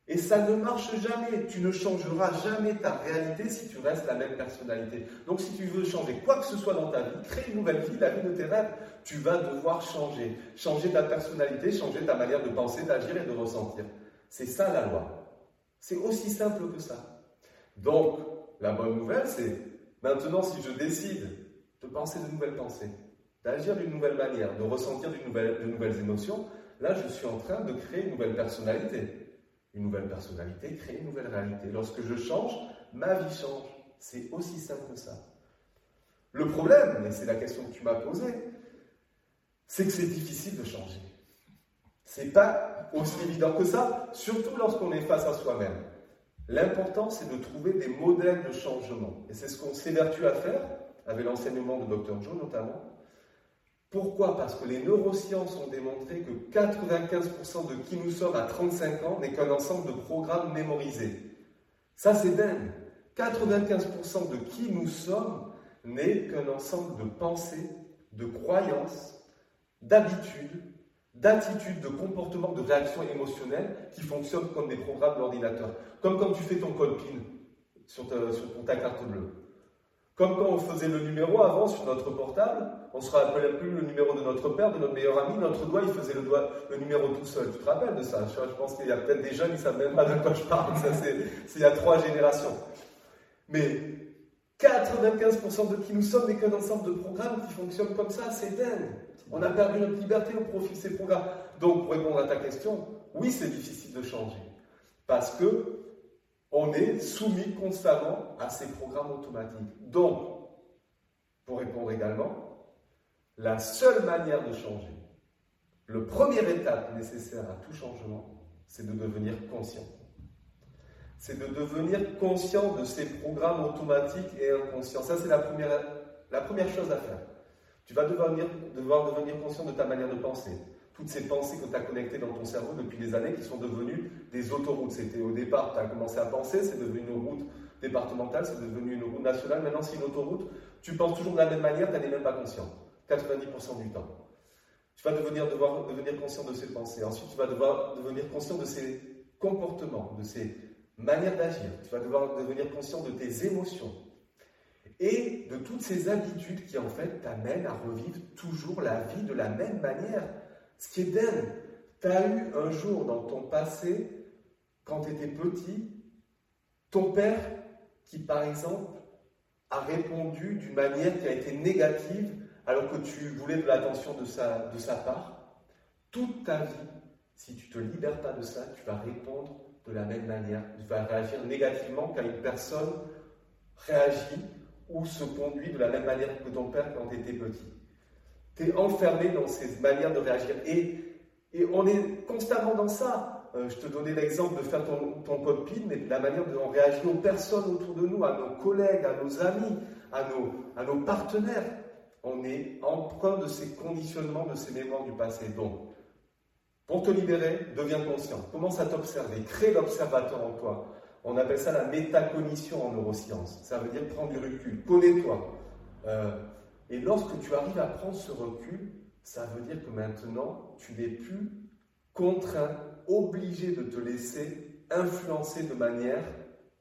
Et ça ne marche jamais. Tu ne changeras jamais ta réalité si tu restes la même personnalité. Donc si tu veux changer quoi que ce soit dans ta vie, créer une nouvelle vie, la vie de tes rêves, tu vas devoir changer. Changer ta personnalité, changer ta manière de penser, d'agir et de ressentir. C'est ça la loi. C'est aussi simple que ça. Donc, la bonne nouvelle, c'est maintenant si je décide de penser de nouvelles pensées, d'agir d'une nouvelle manière, de ressentir de nouvelles émotions, là je suis en train de créer une nouvelle personnalité. Une nouvelle personnalité crée une nouvelle réalité. Lorsque je change, ma vie change. C'est aussi simple que ça. Le problème, et c'est la question que tu m'as posée, c'est que c'est difficile de changer. C'est pas aussi évident que ça, surtout lorsqu'on est face à soi-même. L'important, c'est de trouver des modèles de changement. Et c'est ce qu'on s'évertue à faire, avec l'enseignement de Dr. Joe notamment. Pourquoi? Parce que les neurosciences ont démontré que 95% de qui nous sommes à 35 ans n'est qu'un ensemble de programmes mémorisés. Ça, c'est dingue. 95% de qui nous sommes n'est qu'un ensemble de pensées, de croyances, d'habitudes, d'attitudes, de comportements, de réactions émotionnelles qui fonctionnent comme des programmes d'ordinateur. Comme quand tu fais ton code PIN sur ta, carte bleue. Comme quand on faisait le numéro avant sur notre portable, on ne se rappelait plus le numéro de notre père, de notre meilleur ami, notre doigt, il faisait le, doigt, le numéro tout seul. Tu te rappelles de ça? Je pense qu'il y a peut-être des jeunes, ils ne savent même pas de quoi je parle, ça c'est il y a trois générations. Mais 95% de qui nous sommes n'est qu'un ensemble de programmes qui fonctionnent comme ça, c'est dingue. On a perdu notre liberté au profit de ces programmes. Donc, pour répondre à ta question, oui, c'est difficile de changer. Parce que on est soumis constamment à ces programmes automatiques. Donc, pour répondre également, la seule manière de changer, le première étape nécessaire à tout changement, c'est de devenir conscient. C'est de devenir conscient de ces programmes automatiques et inconscients. Ça, c'est la première, la première chose à faire. Tu vas devoir devenir, conscient de ta manière de penser. Toutes ces pensées que tu as connectées dans ton cerveau depuis des années qui sont devenues des autoroutes. C'était au départ, tu as commencé à penser, c'est devenu une route départementale, c'est devenu une route nationale. Maintenant, c'est une autoroute. Tu penses toujours de la même manière, tu n'es même pas conscient. 90% du temps. Tu vas devenir, devoir devenir conscient de ces pensées. Ensuite, tu vas devoir devenir conscient de ces comportements, de ces manières d'agir. Tu vas devoir devenir conscient de tes émotions et de toutes ces habitudes qui en fait t'amènent à revivre toujours la vie de la même manière. Ce qui est dingue, tu as eu un jour dans ton passé, quand tu étais petit, ton père qui par exemple a répondu d'une manière qui a été négative alors que tu voulais de l'attention de sa, de sa part. Toute ta vie, si tu te libères pas de ça, tu vas répondre de la même manière. Tu vas réagir négativement quand une personne réagit ou se conduit de la même manière que ton père quand tu étais petit. Tu es enfermé dans ces manières de réagir. Et, et on est constamment dans ça. Euh, je te donnais l'exemple de faire ton, ton code PIN, mais la manière dont on réagit aux personnes autour de nous, à nos collègues, à nos amis, à nos, à nos partenaires. On est empreint de ces conditionnements, de ces mémoires du passé. Donc, pour te libérer, deviens conscient. Commence à t'observer. Crée l'observateur en toi. On appelle ça la métacognition en neurosciences. Ça veut dire prendre du recul. Connais-toi. Euh, et lorsque tu arrives à prendre ce recul, ça veut dire que maintenant, tu n'es plus contraint, obligé de te laisser influencer de manière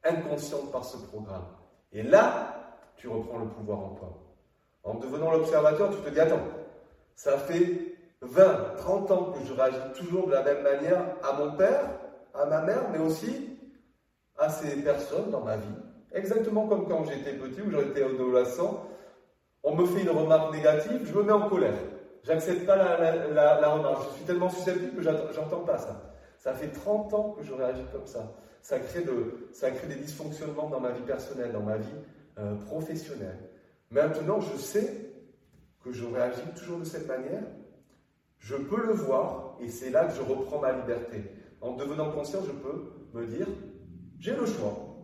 inconsciente par ce programme. Et là, tu reprends le pouvoir en toi. En devenant l'observateur, tu te dis, attends, ça fait 20, 30 ans que je réagis toujours de la même manière à mon père, à ma mère, mais aussi à ces personnes dans ma vie, exactement comme quand j'étais petit ou j'étais adolescent, on me fait une remarque négative, je me mets en colère. J'accepte pas la, remarque. Je suis tellement susceptible que j'entends pas ça. Ça fait 30 ans que je réagis comme ça. Ça crée, de, ça crée des dysfonctionnements dans ma vie personnelle, dans ma vie euh, professionnelle. Maintenant, je sais que je réagis toujours de cette manière. Je peux le voir et c'est là que je reprends ma liberté. En devenant conscient, je peux me dire, j'ai le choix.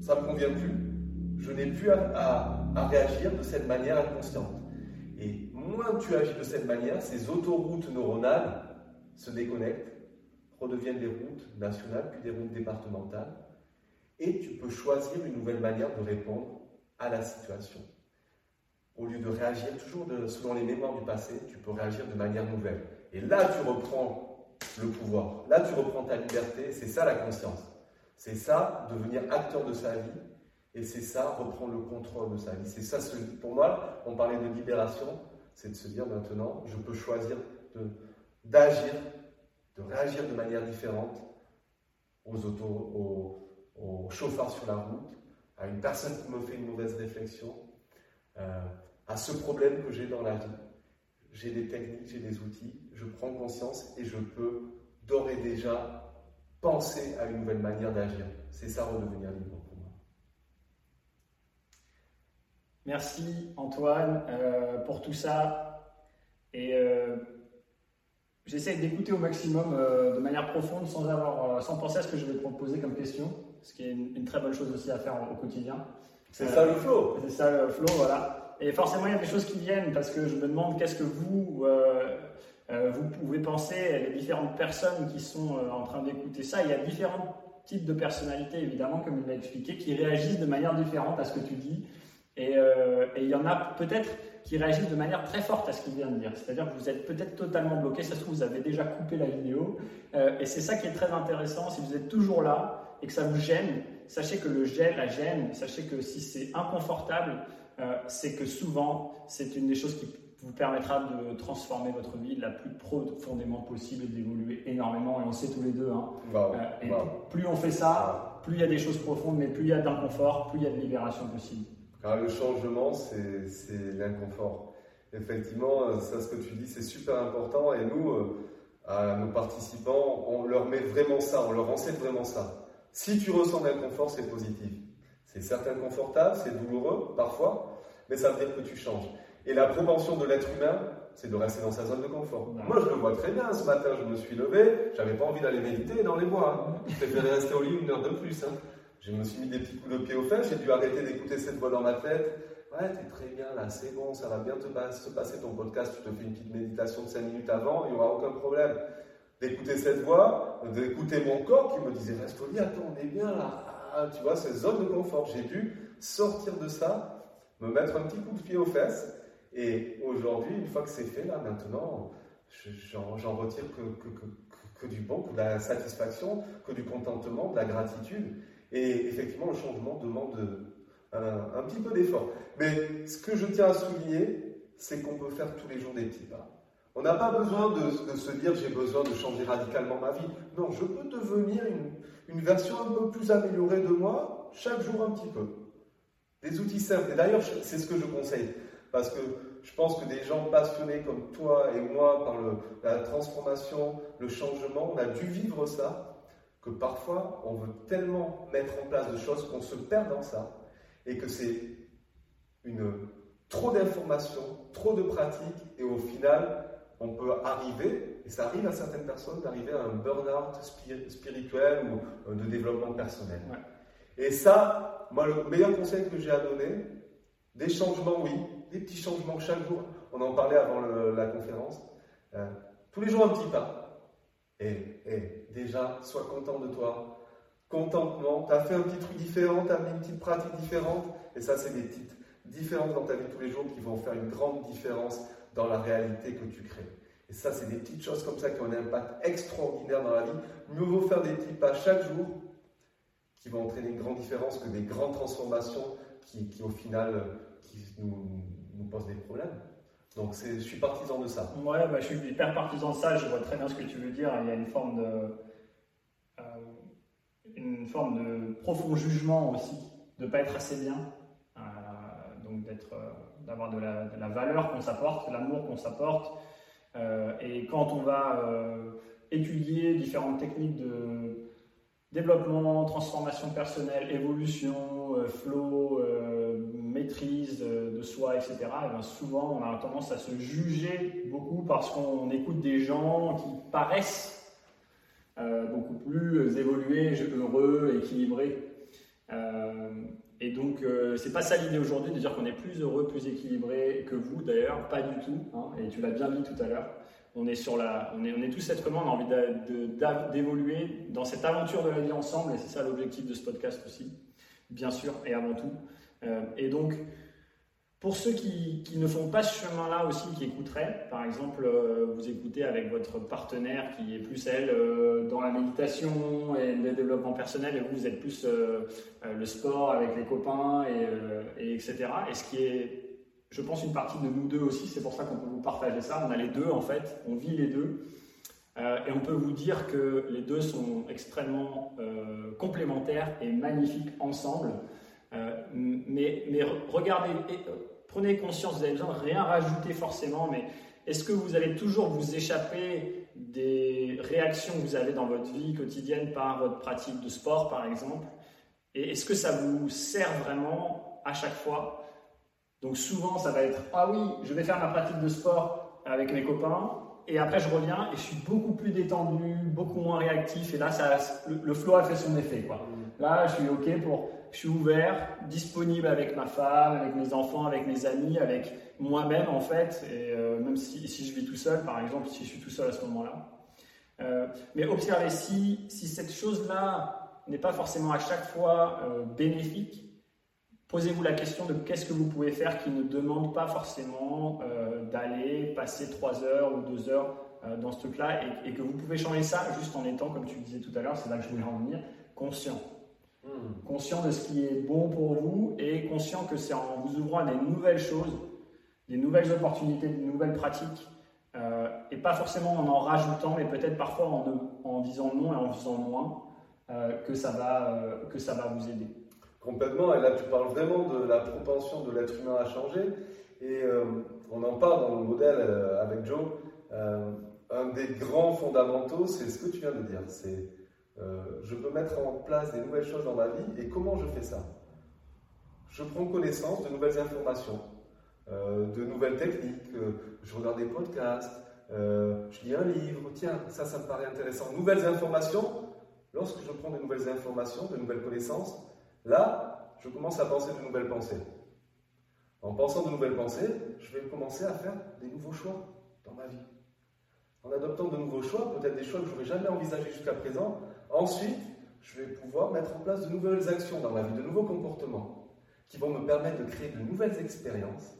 Ça ne me convient plus. Je n'ai plus à, réagir de cette manière inconsciente. Et moins tu agis de cette manière, ces autoroutes neuronales se déconnectent, redeviennent des routes nationales, puis des routes départementales. Et tu peux choisir une nouvelle manière de répondre à la situation. Au lieu de réagir toujours selon les mémoires du passé, tu peux réagir de manière nouvelle. Et là, tu reprends le pouvoir. Là, tu reprends ta liberté. C'est ça la conscience. C'est ça, devenir acteur de sa vie, et c'est ça, reprendre le contrôle de sa vie. C'est ça, pour moi, on parlait de libération, c'est de se dire maintenant, je peux choisir d'agir, de, réagir de manière différente aux, autos, aux, chauffeurs sur la route, à une personne qui me fait une mauvaise réflexion, euh, à ce problème que j'ai dans la vie. J'ai des techniques, j'ai des outils, je prends conscience et je peux d'ores et déjà penser à une nouvelle manière d'agir. C'est ça redevenir libre pour moi. Merci Antoine euh, pour tout ça. Et euh, j'essaie d'écouter au maximum de manière profonde sans, avoir, sans penser à ce que je vais te proposer comme question, ce qui est une, très bonne chose aussi à faire au quotidien. C'est ça le flow. C'est ça le flow, voilà. Et forcément, il y a des choses qui viennent parce que je me demande qu'est-ce que vous, euh, euh, vous pouvez penser, les différentes personnes qui sont euh, en train d'écouter ça. Il y a différents types de personnalités, évidemment, comme il l'a expliqué, qui réagissent de manière différente à ce que tu dis. Et, et il y en a peut-être qui réagissent de manière très forte à ce qu'il vient de dire. C'est-à-dire que vous êtes peut-être totalement bloqué, ça se trouve, vous avez déjà coupé la vidéo. et c'est ça qui est très intéressant. Si vous êtes toujours là et que ça vous gêne, sachez que le gêne, la gêne, sachez que si c'est inconfortable, euh, c'est que souvent, c'est une des choses qui vous permettra de transformer votre vie la plus profondément possible et d'évoluer énormément. Et on sait tous les deux. Hein. Euh, et plus on fait ça, plus il y a des choses profondes, mais plus il y a d'inconfort, plus il y a de libération possible. Car le changement, c'est l'inconfort. Effectivement, euh, ça, ce que tu dis, c'est super important. Et nous, à nos participants, on leur met vraiment ça, on leur enseigne vraiment ça. Si tu ressens l'inconfort, c'est positif. C'est certes inconfortable, c'est douloureux parfois, mais ça veut dire que tu changes. Et la propension de l'être humain, c'est de rester dans sa zone de confort. Moi, je le vois très bien. Ce matin, je me suis levé, j'avais pas envie d'aller méditer dans les bois. Hein. Je préférais rester au lit une heure de plus. Hein. Je me suis mis des petits coups de pied aux fesses, j'ai dû arrêter d'écouter cette voix dans ma tête. Ouais, t'es très bien là, c'est bon, ça va bien te se passer ton podcast. Tu te fais une petite méditation de 5 minutes avant, il n'y aura aucun problème. D'écouter cette voix, d'écouter mon corps qui me disait Reste au attends, on est bien là. Ah, tu vois, cette zone de confort. J'ai dû sortir de ça, me mettre un petit coup de pied aux fesses. Et aujourd'hui, une fois que c'est fait, là, maintenant, j'en retire que, du bon, que de la satisfaction, que du contentement, de la gratitude. Et effectivement, le changement demande un, petit peu d'effort. Mais ce que je tiens à souligner, c'est qu'on peut faire tous les jours des petits pas. On n'a pas besoin de, se dire j'ai besoin de changer radicalement ma vie. Non, je peux devenir une, version un peu plus améliorée de moi, chaque jour un petit peu. Des outils simples. Et d'ailleurs, c'est ce que je conseille. Parce que je pense que des gens passionnés comme toi et moi par la transformation, le changement, on a dû vivre ça, que parfois on veut tellement mettre en place de choses qu'on se perd dans ça, et que c'est une trop d'informations, trop de pratiques, et au final, on peut arriver, et ça arrive à certaines personnes, d'arriver à un burn-out spirituel ou euh, de développement personnel. Et ça, moi, le meilleur conseil que j'ai à donner, des changements, oui, des petits changements chaque jour. On en parlait avant la conférence. Euh, tous les jours, un petit pas. Et, et déjà, sois content de toi. Contentement. Tu as fait un petit truc différent, tu as mis une petite pratique différente. Et ça, c'est des petites différences dans ta vie tous les jours qui vont faire une grande différence dans la réalité que tu crées. Et ça, c'est des petites choses comme ça qui ont un impact extraordinaire dans la vie. Mieux vaut faire des petits pas chaque jour qui vont entraîner une grande différence que des grandes transformations qui, au final, qui nous, nous, posent des problèmes. Donc je suis partisan de ça. Ouais, bah, je suis hyper partisan de ça, je vois très bien ce que tu veux dire. Il y a une forme de, euh, une forme de profond jugement aussi, de ne pas être assez bien, euh, donc d'être... Euh, d'avoir de la, valeur qu'on s'apporte, l'amour qu'on s'apporte. Et quand on va étudier différentes techniques de développement, transformation personnelle, évolution, flow, maîtrise de soi, etc., et eh bien souvent on a tendance à se juger beaucoup parce qu'on écoute des gens qui paraissent beaucoup plus évolués, heureux, équilibrés. Et donc, euh, c'est pas ça l'idée aujourd'hui de dire qu'on est plus heureux, plus équilibré que vous d'ailleurs, pas du tout. Hein, et tu l'as bien dit tout à l'heure. On est, on est tous êtres humains, on a envie d'évoluer dans cette aventure de la vie ensemble, et c'est ça l'objectif de ce podcast aussi, bien sûr, et avant tout. Euh, et donc, pour ceux qui, ne font pas ce chemin-là aussi, qui écouteraient, par exemple, euh, vous écoutez avec votre partenaire qui est plus elle euh, dans la méditation et le développement personnel, et vous, vous êtes plus euh, le sport avec les copains, et, etc. Et ce qui est, je pense, une partie de nous deux aussi, c'est pour ça qu'on peut vous partager ça. On a les deux en fait, on vit les deux. et on peut vous dire que les deux sont extrêmement complémentaires et magnifiques ensemble. Mais, mais regardez, prenez conscience, vous avez besoin de rien rajouter forcément, mais est-ce que vous allez toujours vous échapper des réactions que vous avez dans votre vie quotidienne par votre pratique de sport, par exemple? Et est-ce que ça vous sert vraiment à chaque fois? Donc souvent, ça va être Ah oui, je vais faire ma pratique de sport avec mes copains, et après je reviens et je suis beaucoup plus détendu, beaucoup moins réactif, et là, ça, le, flow a fait son effet. Là, je suis OK pour je suis ouvert, disponible avec ma femme, avec mes enfants, avec mes amis, avec moi-même en fait, et euh, même si, si, je vis tout seul, par exemple, si je suis tout seul à ce moment-là. Euh, mais observez si, si cette chose-là n'est pas forcément à chaque fois euh, bénéfique, posez-vous la question de qu'est-ce que vous pouvez faire qui ne demande pas forcément d'aller passer trois heures ou deux heures dans ce truc-là et, et, que vous pouvez changer ça juste en étant, comme tu disais tout à l'heure, c'est là que je voulais en venir, conscient. Hmm. Conscient de ce qui est bon pour vous et conscient que c'est en vous ouvrant des nouvelles choses, des nouvelles opportunités, des nouvelles pratiques, euh, et pas forcément en en rajoutant, mais peut-être parfois en, en, disant non et en faisant moins, euh, que, ça va, euh, que ça va vous aider. Complètement, et là tu parles vraiment de la propension de l'être humain à changer, et on en parle dans le modèle avec Joe. un des grands fondamentaux, c'est ce que tu viens de dire, c'est euh, je peux mettre en place des nouvelles choses dans ma vie. Et comment je fais ça? Je prends connaissance de nouvelles informations, euh, de nouvelles techniques. Euh, je regarde des podcasts, je lis un livre. Tiens, ça, ça me paraît intéressant. Nouvelles informations. Lorsque je prends de nouvelles informations, de nouvelles connaissances, là, je commence à penser de nouvelles pensées. En pensant de nouvelles pensées, je vais commencer à faire des nouveaux choix dans ma vie. En adoptant de nouveaux choix, peut-être des choix que je n'aurais jamais envisagés jusqu'à présent, Ensuite, je vais pouvoir mettre en place de nouvelles actions dans ma vie, de nouveaux comportements qui vont me permettre de créer de nouvelles expériences.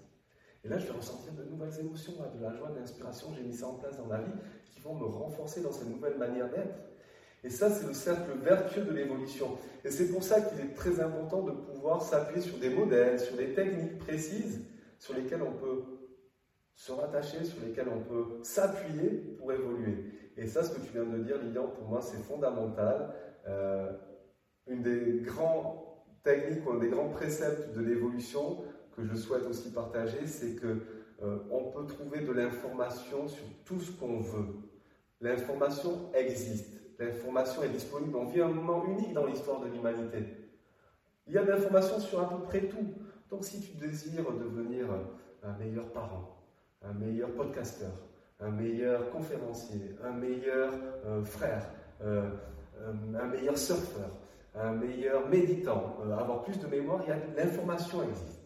Et là, je vais ressentir de nouvelles émotions, de la joie, de l'inspiration. J'ai mis ça en place dans ma vie qui vont me renforcer dans cette nouvelle manière d'être. Et ça, c'est le cercle vertueux de l'évolution. Et c'est pour ça qu'il est très important de pouvoir s'appuyer sur des modèles, sur des techniques précises sur lesquelles on peut se rattacher, sur lesquelles on peut s'appuyer pour évoluer. Et ça, ce que tu viens de dire, Lilian, pour moi, c'est fondamental. Euh, une des grands techniques, un des grands préceptes de l'évolution que je souhaite aussi partager, c'est que euh, on peut trouver de l'information sur tout ce qu'on veut. L'information existe. L'information est disponible. On vit un moment unique dans l'histoire de l'humanité. Il y a de l'information sur à peu près tout. Donc si tu désires devenir un meilleur parent, un meilleur podcasteur, un meilleur conférencier, un meilleur euh, frère, euh, euh, un meilleur surfeur, un meilleur méditant, avoir plus de mémoire, l'information existe.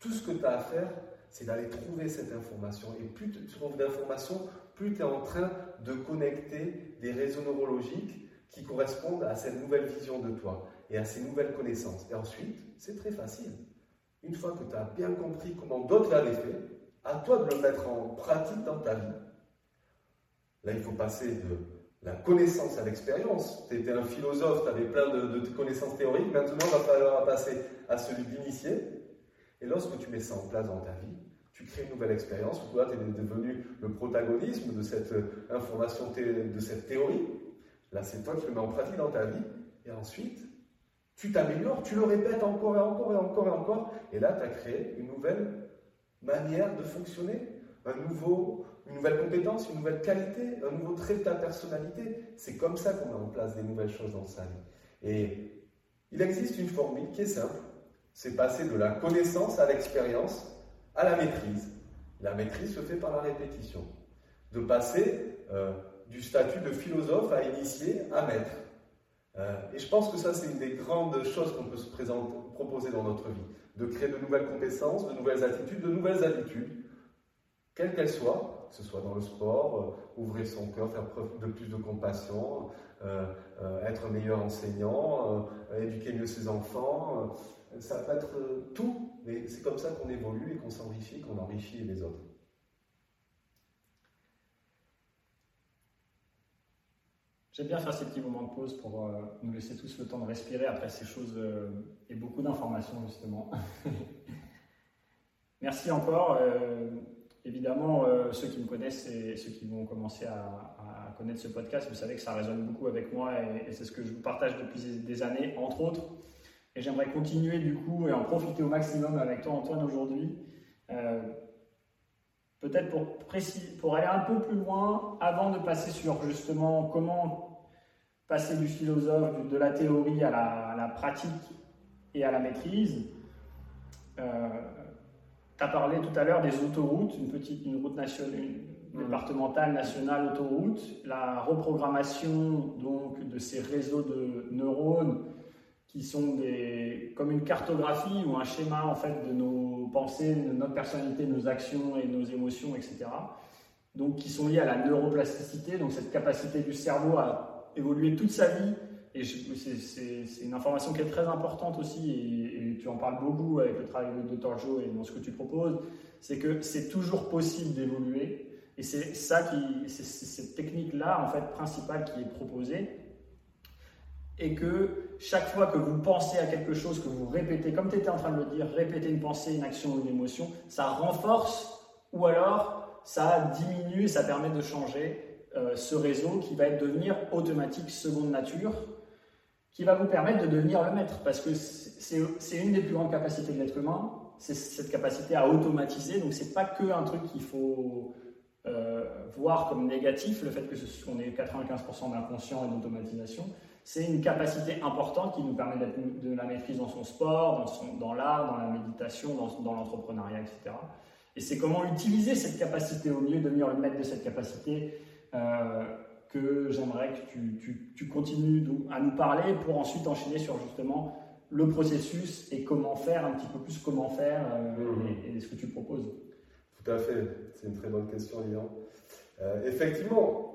Tout ce que tu as à faire, c'est d'aller trouver cette information. Et plus tu trouves d'informations, plus tu es en train de connecter des réseaux neurologiques qui correspondent à cette nouvelle vision de toi et à ces nouvelles connaissances. Et ensuite, c'est très facile. Une fois que tu as bien compris comment d'autres l'avaient fait, à toi de le mettre en pratique dans ta vie. Là, il faut passer de la connaissance à l'expérience. Tu étais un philosophe, tu avais plein de, connaissances théoriques. Maintenant, il va falloir passer à celui d'initié. Et lorsque tu mets ça en place dans ta vie, tu crées une nouvelle expérience. Toi, tu es devenu le protagonisme de cette information, de cette théorie. Là, c'est toi qui le mets en pratique dans ta vie. Et ensuite, tu t'améliores, tu le répètes encore et encore et encore et encore. Et là, tu as créé une nouvelle manière de fonctionner, un nouveau, une nouvelle compétence, une nouvelle qualité, un nouveau trait de ta personnalité. C'est comme ça qu'on met en place des nouvelles choses dans sa vie. Et il existe une formule qui est simple, c'est passer de la connaissance à l'expérience à la maîtrise. La maîtrise se fait par la répétition. De passer euh, du statut de philosophe à initié à maître. Euh, et je pense que ça, c'est une des grandes choses qu'on peut se proposer dans notre vie de créer de nouvelles compétences, de nouvelles attitudes, de nouvelles habitudes, quelles qu'elles soient, que ce soit dans le sport, euh, ouvrir son cœur, faire preuve de plus de compassion, euh, euh, être meilleur enseignant, éduquer mieux ses enfants, ça peut être tout, mais c'est comme ça qu'on évolue et qu'on s'enrichit, qu'on enrichit les autres. J'aime bien faire ces petits moments de pause pour euh, nous laisser tous le temps de respirer après ces choses euh, et beaucoup d'informations justement. Merci encore. Euh, évidemment, ceux qui me connaissent et ceux qui vont commencer à, connaître ce podcast, vous savez que ça résonne beaucoup avec moi et, c'est ce que je vous partage depuis des années, entre autres. Et j'aimerais continuer du coup et en profiter au maximum avec toi Antoine aujourd'hui. Peut-être pour, pour aller un peu plus loin, avant de passer sur justement comment passer du philosophe, de la théorie à la, pratique et à la maîtrise. Euh, tu as parlé tout à l'heure des autoroutes, une petite une route nationale, une mmh. départementale, nationale, autoroute, la reprogrammation donc de ces réseaux de neurones qui sont des, comme une cartographie ou un schéma en fait de nos pensées, de notre personnalité, nos actions et nos émotions, etc. Donc qui sont liés à la neuroplasticité, donc cette capacité du cerveau à évoluer toute sa vie. Et c'est une information qui est très importante aussi, et, tu en parles beaucoup avec le travail de Dr. Joe et dans ce que tu proposes, c'est que c'est toujours possible d'évoluer. Et c'est ça qui, cette technique-là en fait principale qui est proposée et que chaque fois que vous pensez à quelque chose, que vous répétez, comme tu étais en train de le dire, répéter une pensée, une action ou une émotion, ça renforce ou alors ça diminue, ça permet de changer euh, ce réseau qui va devenir automatique seconde nature, qui va vous permettre de devenir le maître. Parce que c'est une des plus grandes capacités de l'être humain, c'est cette capacité à automatiser. Donc c'est pas que un truc qu'il faut euh, voir comme négatif, le fait que qu'on ait 95% d'inconscient et d'automatisation c'est une capacité importante qui nous permet de la maîtrise dans son sport, dans, dans l'art, dans la méditation, dans, l'entrepreneuriat, etc. Et c'est comment utiliser cette capacité au mieux, devenir le maître de cette capacité, euh, que j'aimerais que tu, continues à nous parler pour ensuite enchaîner sur justement le processus et comment faire, un petit peu plus comment faire euh, mmh. et, ce que tu proposes. Tout à fait, c'est une très bonne question, Lilian. Euh, effectivement,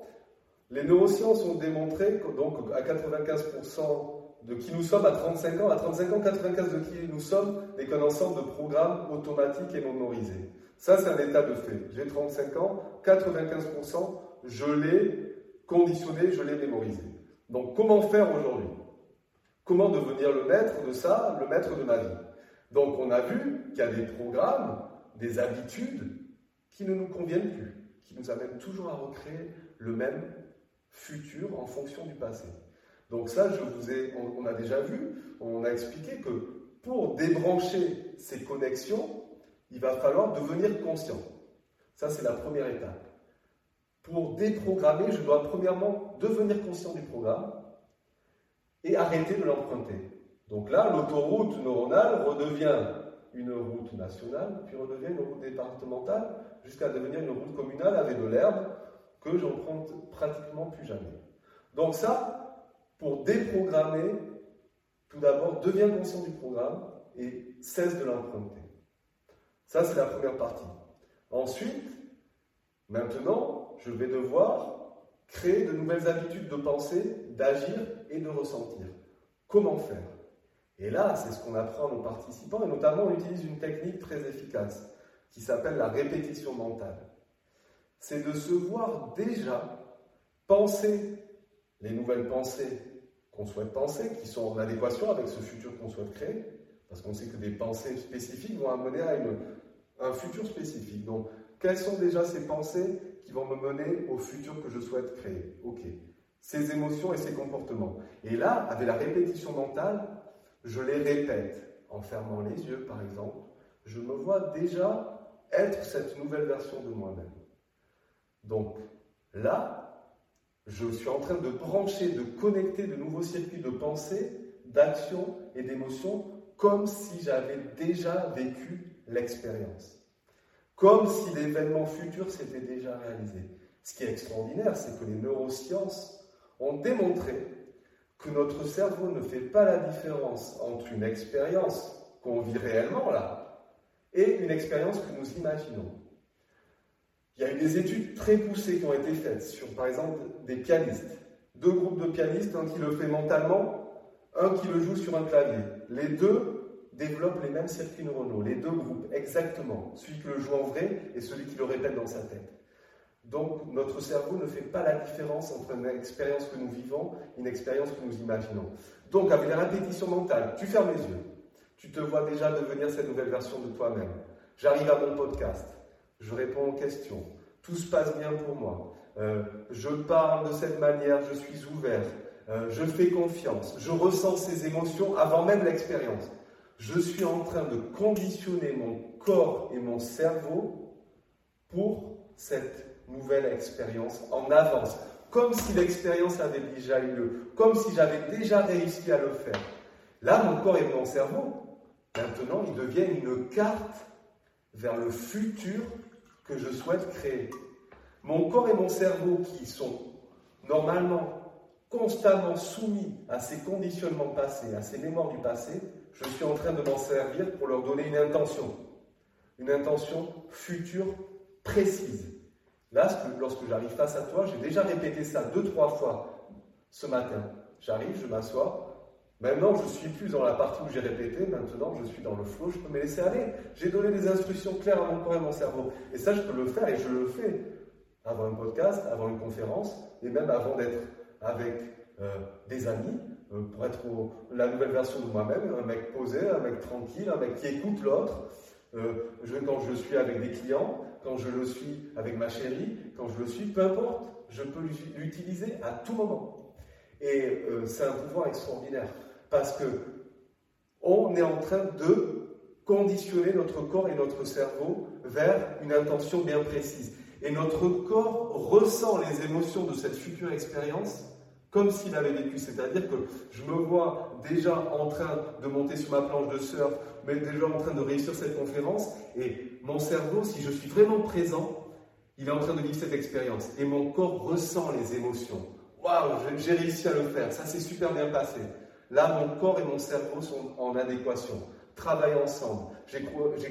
les neurosciences ont démontré donc, à 95% de qui nous sommes à 35 ans, à 35 ans, 95% de qui nous sommes n'est qu'un ensemble de programmes automatiques et mémorisés. Ça, c'est un état de fait. J'ai 35 ans, 95%, je l'ai conditionné, je l'ai mémorisé. Donc, comment faire aujourd'hui? Comment devenir le maître de ça, le maître de ma vie? Donc, on a vu qu'il y a des programmes, des habitudes qui ne nous conviennent plus, qui nous amènent toujours à recréer le même futur en fonction du passé. Donc ça, je vous ai, on, a déjà vu, on a expliqué que pour débrancher ces connexions, il va falloir devenir conscient. Ça, c'est la première étape. Pour déprogrammer, je dois premièrement devenir conscient du programme et arrêter de l'emprunter. Donc là, l'autoroute neuronale redevient une route nationale, puis redevient une route départementale, jusqu'à devenir une route communale avec de l'herbe, que j'emprunte pratiquement plus jamais. Donc ça, pour déprogrammer, tout d'abord, deviens conscient du programme et cesse de l'emprunter. Ça, c'est la première partie. Ensuite, maintenant, je vais devoir créer de nouvelles habitudes de penser, d'agir et de ressentir. Comment faire? Et là, c'est ce qu'on apprend à nos participants, et notamment on utilise une technique très efficace qui s'appelle la répétition mentale c'est de se voir déjà penser les nouvelles pensées qu'on souhaite penser, qui sont en adéquation avec ce futur qu'on souhaite créer, parce qu'on sait que des pensées spécifiques vont amener à un futur spécifique. Donc, quelles sont déjà ces pensées qui vont me mener au futur que je souhaite créer? Ok. Ces émotions et ces comportements. Et là, avec la répétition mentale, je les répète en fermant les yeux, par exemple. Je me vois déjà être cette nouvelle version de moi-même. Donc là, je suis en train de brancher, de connecter de nouveaux circuits de pensée, d'action et d'émotion comme si j'avais déjà vécu l'expérience. Comme si l'événement futur s'était déjà réalisé. Ce qui est extraordinaire, c'est que les neurosciences ont démontré que notre cerveau ne fait pas la différence entre une expérience qu'on vit réellement là et une expérience que nous imaginons. Il y a eu des études très poussées qui ont été faites sur, par exemple, des pianistes. Deux groupes de pianistes, un qui le fait mentalement, un qui le joue sur un clavier. Les deux développent les mêmes circuits neuronaux, les deux groupes, exactement. Celui qui le joue en vrai et celui qui le répète dans sa tête. Donc, notre cerveau ne fait pas la différence entre une expérience que nous vivons et une expérience que nous imaginons. Donc, avec la répétition mentale, tu fermes les yeux. Tu te vois déjà devenir cette nouvelle version de toi-même. J'arrive à mon podcast je réponds aux questions, tout se passe bien pour moi, euh, je parle de cette manière, je suis ouvert, euh, je fais confiance, je ressens ces émotions avant même l'expérience. Je suis en train de conditionner mon corps et mon cerveau pour cette nouvelle expérience en avance, comme si l'expérience avait déjà eu lieu, comme si j'avais déjà réussi à le faire. Là, mon corps et mon cerveau, maintenant, ils deviennent une carte vers le futur que je souhaite créer. Mon corps et mon cerveau qui sont normalement constamment soumis à ces conditionnements passés, à ces mémoires du passé, je suis en train de m'en servir pour leur donner une intention, une intention future précise. Là, lorsque j'arrive face à toi, j'ai déjà répété ça deux, trois fois ce matin. J'arrive, je m'assois. Maintenant, je ne suis plus dans la partie où j'ai répété. Maintenant, je suis dans le flot. Je peux me laisser aller. J'ai donné des instructions claires à mon corps et à mon cerveau. Et ça, je peux le faire et je le fais avant un podcast, avant une conférence et même avant d'être avec euh, des amis euh, pour être la nouvelle version de moi-même, un mec posé, un mec tranquille, un mec qui écoute l'autre. Euh, quand je suis avec des clients, quand je le suis avec ma chérie, quand je le suis, peu importe, je peux l'utiliser à tout moment. Et c'est un pouvoir extraordinaire parce que on est en train de conditionner notre corps et notre cerveau vers une intention bien précise. Et notre corps ressent les émotions de cette future expérience comme s'il avait vécu. C'est-à-dire que je me vois déjà en train de monter sur ma planche de surf, mais déjà en train de réussir cette conférence, et mon cerveau, si je suis vraiment présent, il est en train de vivre cette expérience. Et mon corps ressent les émotions. Waouh, j'ai réussi à le faire, ça s'est super bien passé. Là, mon corps et mon cerveau sont en adéquation, travaillent ensemble. J'ai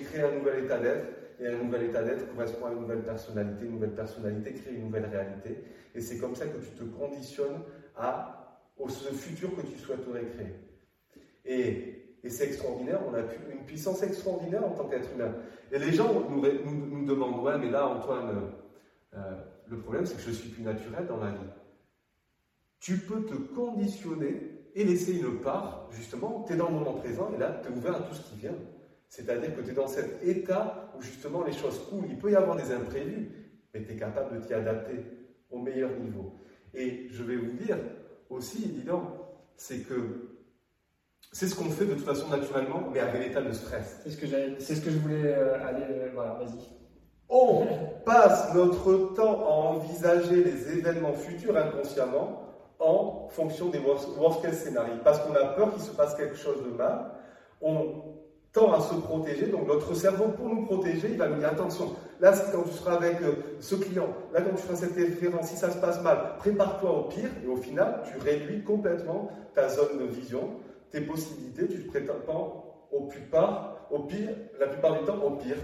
créé un nouvel état d'être, et un nouvel état d'être correspond à une nouvelle personnalité. Une nouvelle personnalité crée une nouvelle réalité. Et c'est comme ça que tu te conditionnes à, au ce futur que tu souhaiterais créer. Et, c'est extraordinaire, on a une puissance extraordinaire en tant qu'être humain. Et les gens nous, demandent, ouais, mais là, Antoine, euh, le problème, c'est que je suis plus naturel dans la vie. Tu peux te conditionner et laisser une part, justement, tu es dans le moment présent et là, tu es ouvert à tout ce qui vient. C'est-à-dire que tu es dans cet état où justement les choses coulent. Il peut y avoir des imprévus, mais tu es capable de t'y adapter au meilleur niveau. Et je vais vous dire aussi, évidemment, c'est que c'est ce qu'on fait de toute façon naturellement, mais avec l'état de stress. C'est ce que, c'est ce que je voulais euh, aller. Euh, voilà, vas-y. On passe notre temps à envisager les événements futurs inconsciemment en fonction des worst-case scénarios. Parce qu'on a peur qu'il se passe quelque chose de mal. On tend à se protéger. Donc notre cerveau, pour nous protéger, il va nous dire attention, là quand tu seras avec euh, ce client, là quand tu feras cette référence, si ça se passe mal, prépare-toi au pire. Et au final, tu réduis complètement ta zone de vision, tes possibilités, tu te prépares au plupart, au pire, la plupart du temps au pire.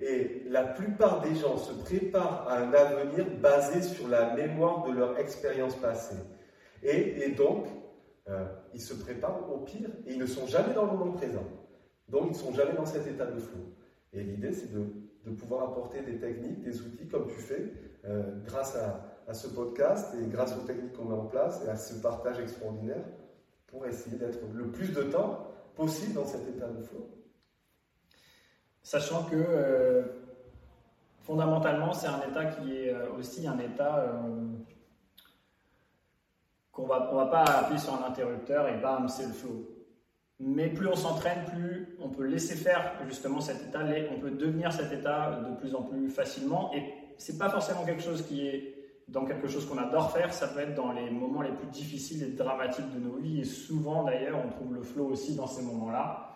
Et, la plupart des gens se préparent à un avenir basé sur la mémoire de leur expérience passée. Et, donc, euh, ils se préparent au pire et ils ne sont jamais dans le moment présent. Donc, ils ne sont jamais dans cet état de flou. Et l'idée, c'est de, pouvoir apporter des techniques, des outils comme tu fais, euh, grâce à, ce podcast et grâce aux techniques qu'on met en place et à ce partage extraordinaire pour essayer d'être le plus de temps possible dans cet état de flou. Sachant que euh, fondamentalement, c'est un état qui est euh, aussi un état qu'on va, on va pas appuyer sur un interrupteur et bam, c'est le flow. Mais plus on s'entraîne, plus on peut laisser faire justement cet état, on peut devenir cet état de plus en plus facilement. Et c'est pas forcément quelque chose qui est dans quelque chose qu'on adore faire, ça peut être dans les moments les plus difficiles et dramatiques de nos vies. Et souvent d'ailleurs, on trouve le flow aussi dans ces moments-là.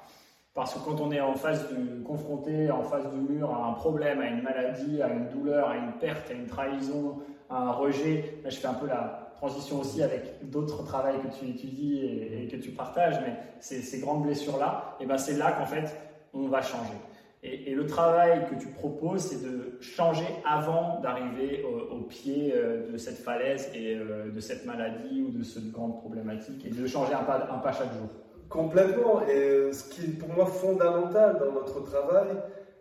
Parce que quand on est en face du, confronté, en face du mur à un problème, à une maladie, à une douleur, à une perte, à une trahison, à un rejet, là je fais un peu la, transition aussi avec d'autres travails que tu étudies et, que tu partages, mais ces, grandes blessures-là, et ben c'est là qu'en fait, on va changer. Et, le travail que tu proposes, c'est de changer avant d'arriver au, pied euh, de cette falaise et euh, de cette maladie ou de cette grande problématique, et de changer un pas, un pas chaque jour. Complètement. Et ce qui est pour moi fondamental dans notre travail,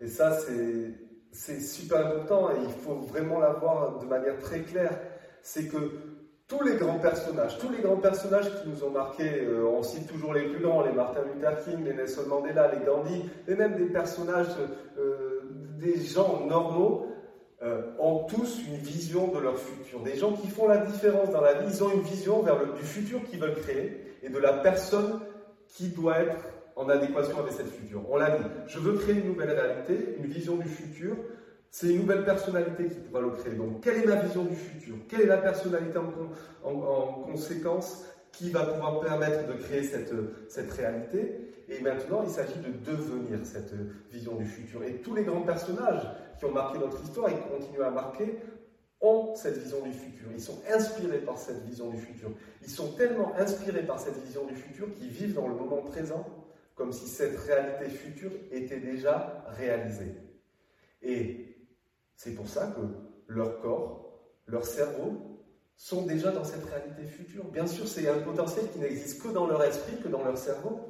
et ça c'est super important et il faut vraiment l'avoir de manière très claire, c'est que tous les grands personnages, tous les grands personnages qui nous ont marqués, euh, on cite toujours les plus grands, les Martin Luther King, les Nelson Mandela, les Gandhi, et même des personnages, euh, des gens normaux, euh, ont tous une vision de leur futur. Des gens qui font la différence dans la vie, ils ont une vision vers le, du futur qu'ils veulent créer et de la personne qui doit être en adéquation avec cette futur. On l'a dit, je veux créer une nouvelle réalité, une vision du futur. C'est une nouvelle personnalité qui pourra le créer. Donc, quelle est ma vision du futur? Quelle est la personnalité en, en, conséquence qui va pouvoir permettre de créer cette, cette réalité? Et maintenant, il s'agit de devenir cette vision du futur. Et tous les grands personnages qui ont marqué notre histoire et qui continuent à marquer ont cette vision du futur. Ils sont inspirés par cette vision du futur. Ils sont tellement inspirés par cette vision du futur qu'ils vivent dans le moment présent comme si cette réalité future était déjà réalisée. Et c'est pour ça que leur corps, leur cerveau sont déjà dans cette réalité future. Bien sûr, c'est un potentiel qui n'existe que dans leur esprit, que dans leur cerveau.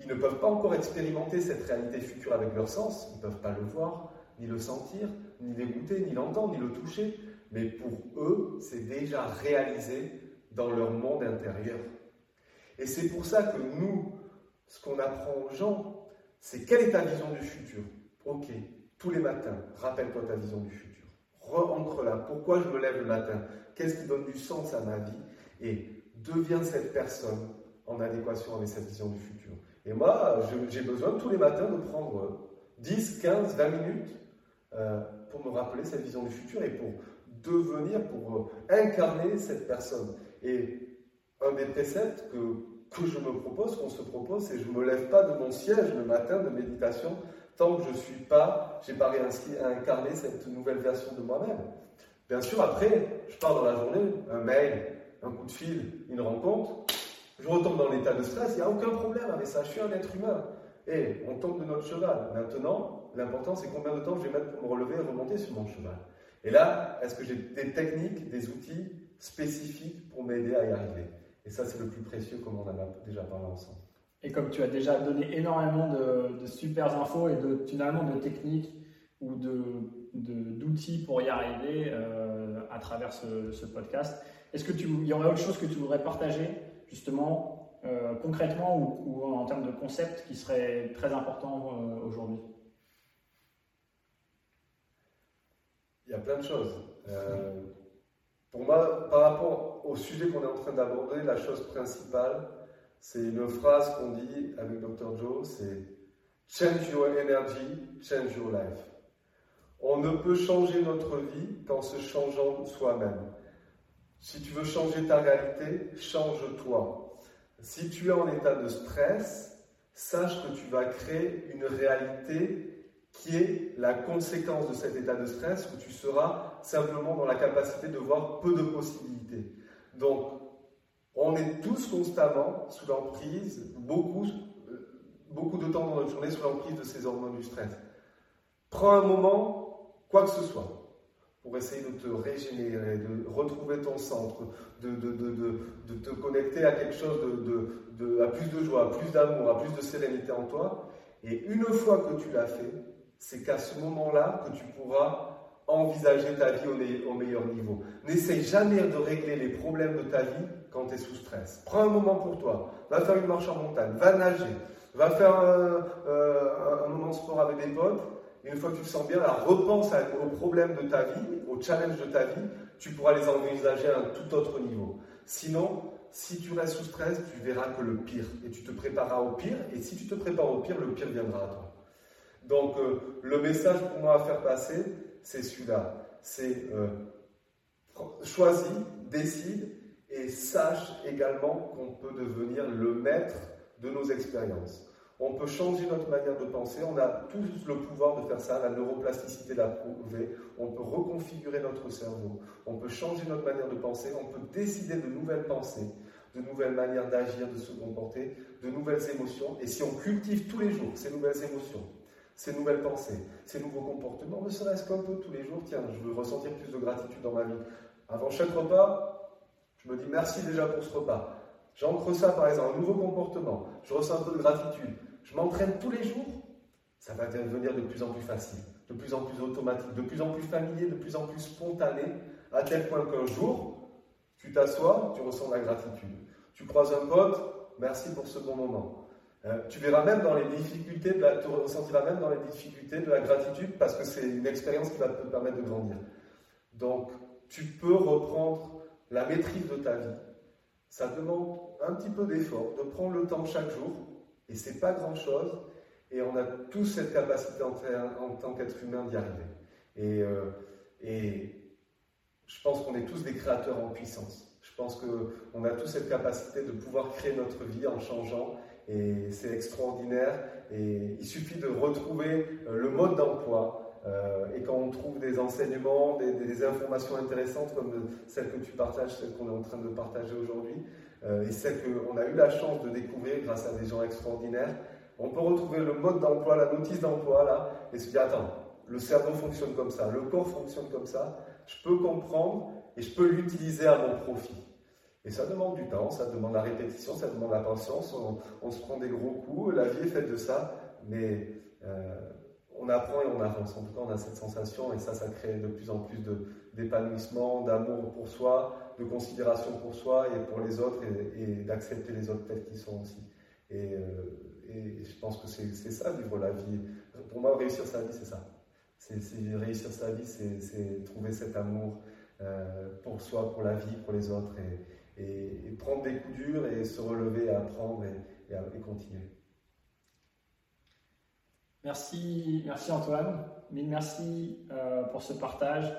Ils ne peuvent pas encore expérimenter cette réalité future avec leur sens, ils ne peuvent pas le voir, ni le sentir, ni l'écouter, ni l'entendre, ni le toucher. Mais pour eux, c'est déjà réalisé dans leur monde intérieur. Et c'est pour ça que nous, ce qu'on apprend aux gens, c'est quelle est ta vision du futur? Ok, tous les matins, rappelle-toi ta vision du futur. Re-ancre-la. Pourquoi je me lève le matin? Qu'est-ce qui donne du sens à ma vie? Et deviens cette personne en adéquation avec cette vision du futur. Et moi, j'ai besoin tous les matins de prendre 10, 15, 20 minutes euh, pour me rappeler cette vision du futur et pour devenir, pour euh, incarner cette personne. Et un des préceptes que que je me propose, qu'on se propose, c'est je ne me lève pas de mon siège le matin de méditation tant que je ne suis pas, j'ai pas réussi à incarner cette nouvelle version de moi-même. Bien sûr, après, je pars dans la journée, un mail, un coup de fil, une rencontre, je retombe dans l'état de stress, il n'y a aucun problème avec ça, je suis un être humain. Et on tombe de notre cheval. Maintenant, l'important, c'est combien de temps je vais mettre pour me relever et remonter sur mon cheval. Et là, est-ce que j'ai des techniques, des outils spécifiques pour m'aider à y arriver? Et ça, c'est le plus précieux, comme on en a déjà parlé ensemble. Et comme tu as déjà donné énormément de, super infos et de, finalement de techniques ou d'outils pour y arriver euh, à travers ce, podcast, est-ce qu'il y aurait autre chose que tu voudrais partager justement euh, concrètement ou, en termes de concept qui serait très important euh, aujourd'hui? Il y a plein de choses. Pour moi, par rapport au sujet qu'on est en train d'aborder, la chose principale, c'est une phrase qu'on dit avec Dr. Joe, c'est Change your energy, change your life. On ne peut changer notre vie qu'en se changeant soi-même. Si tu veux changer ta réalité, change-toi. Si tu es en état de stress, sache que tu vas créer une réalité qui est la conséquence de cet état de stress où tu seras simplement dans la capacité de voir peu de possibilités. Donc, on est tous constamment sous l'emprise, beaucoup, euh, beaucoup de temps dans notre journée sous l'emprise de ces hormones du stress. Prends un moment, quoi que ce soit, pour essayer de te régénérer, de retrouver ton centre, de, de, de, de te connecter à quelque chose de, à plus de joie, à plus d'amour, à plus de sérénité en toi. Et une fois que tu l'as fait, c'est qu'à ce moment-là que tu pourras envisager ta vie au, meilleur niveau. N'essaye jamais de régler les problèmes de ta vie quand tu es sous stress. Prends un moment pour toi. Va faire une marche en montagne. Va nager. Va faire euh, un, moment sport avec des potes. Et une fois que tu te sens bien, repense aux problèmes de ta vie, aux challenges de ta vie. Tu pourras les envisager à un tout autre niveau. Sinon, si tu restes sous stress, tu verras que le pire. Et tu te prépareras au pire. Et si tu te prépares au pire, le pire viendra à toi. Donc, euh, le message pour moi à faire passer, c'est celui-là. C'est euh, choisis, décide et sache également qu'on peut devenir le maître de nos expériences. On peut changer notre manière de penser, on a tous le pouvoir de faire ça, la neuroplasticité l'a prouvé, on peut reconfigurer notre cerveau, on peut changer notre manière de penser, on peut décider de nouvelles pensées, de nouvelles manières d'agir, de se comporter, de nouvelles émotions, et si on cultive tous les jours ces nouvelles émotions, ces nouvelles pensées, ces nouveaux comportements, ne serait-ce qu'un peu tous les jours, tiens, je veux ressentir plus de gratitude dans ma vie. Avant chaque repas, je me dis merci déjà pour ce repas. J'ancre ça par exemple, un nouveau comportement, je ressens un peu de gratitude. Je m'entraîne tous les jours, ça va devenir de plus en plus facile, de plus en plus automatique, de plus en plus familier, de plus en plus spontané, à tel point qu'un jour, tu t'assois, tu ressens la gratitude. Tu croises un pote, merci pour ce bon moment. Euh, tu verras même dans les difficultés, de la, tu ressentiras même dans les difficultés de la gratitude parce que c'est une expérience qui va te permettre de grandir. Donc, tu peux reprendre la maîtrise de ta vie. Ça demande un petit peu d'effort, de prendre le temps chaque jour, et c'est pas grand chose. Et on a tous cette capacité en, en tant qu'être humain d'y arriver. Et, euh, et je pense qu'on est tous des créateurs en puissance. Je pense qu'on a tous cette capacité de pouvoir créer notre vie en changeant et c'est extraordinaire. Et il suffit de retrouver euh, le mode d'emploi. Euh, et quand on trouve des enseignements, des, informations intéressantes comme celles que tu partages, celles qu'on est en train de partager aujourd'hui, euh, et celles qu'on a eu la chance de découvrir grâce à des gens extraordinaires, on peut retrouver le mode d'emploi, la notice d'emploi là, et se dire attends, le cerveau fonctionne comme ça, le corps fonctionne comme ça, je peux comprendre et je peux l'utiliser à mon profit. Et ça demande du temps, ça demande la répétition, ça demande la patience, on, se prend des gros coups, la vie est faite de ça, mais euh, on apprend et on avance. En tout cas, on a cette sensation et ça, ça crée de plus en plus d'épanouissement, d'amour pour soi, de considération pour soi et pour les autres et, d'accepter les autres tels qu'ils sont aussi. Et, euh, je pense que c'est ça, vivre la vie. Pour moi, réussir sa vie, c'est ça. C'est réussir sa vie, c'est trouver cet amour euh, pour soi, pour la vie, pour les autres et, prendre des coups durs et se relever, apprendre et, continuer. Merci, merci Antoine. Mille merci euh, pour ce partage.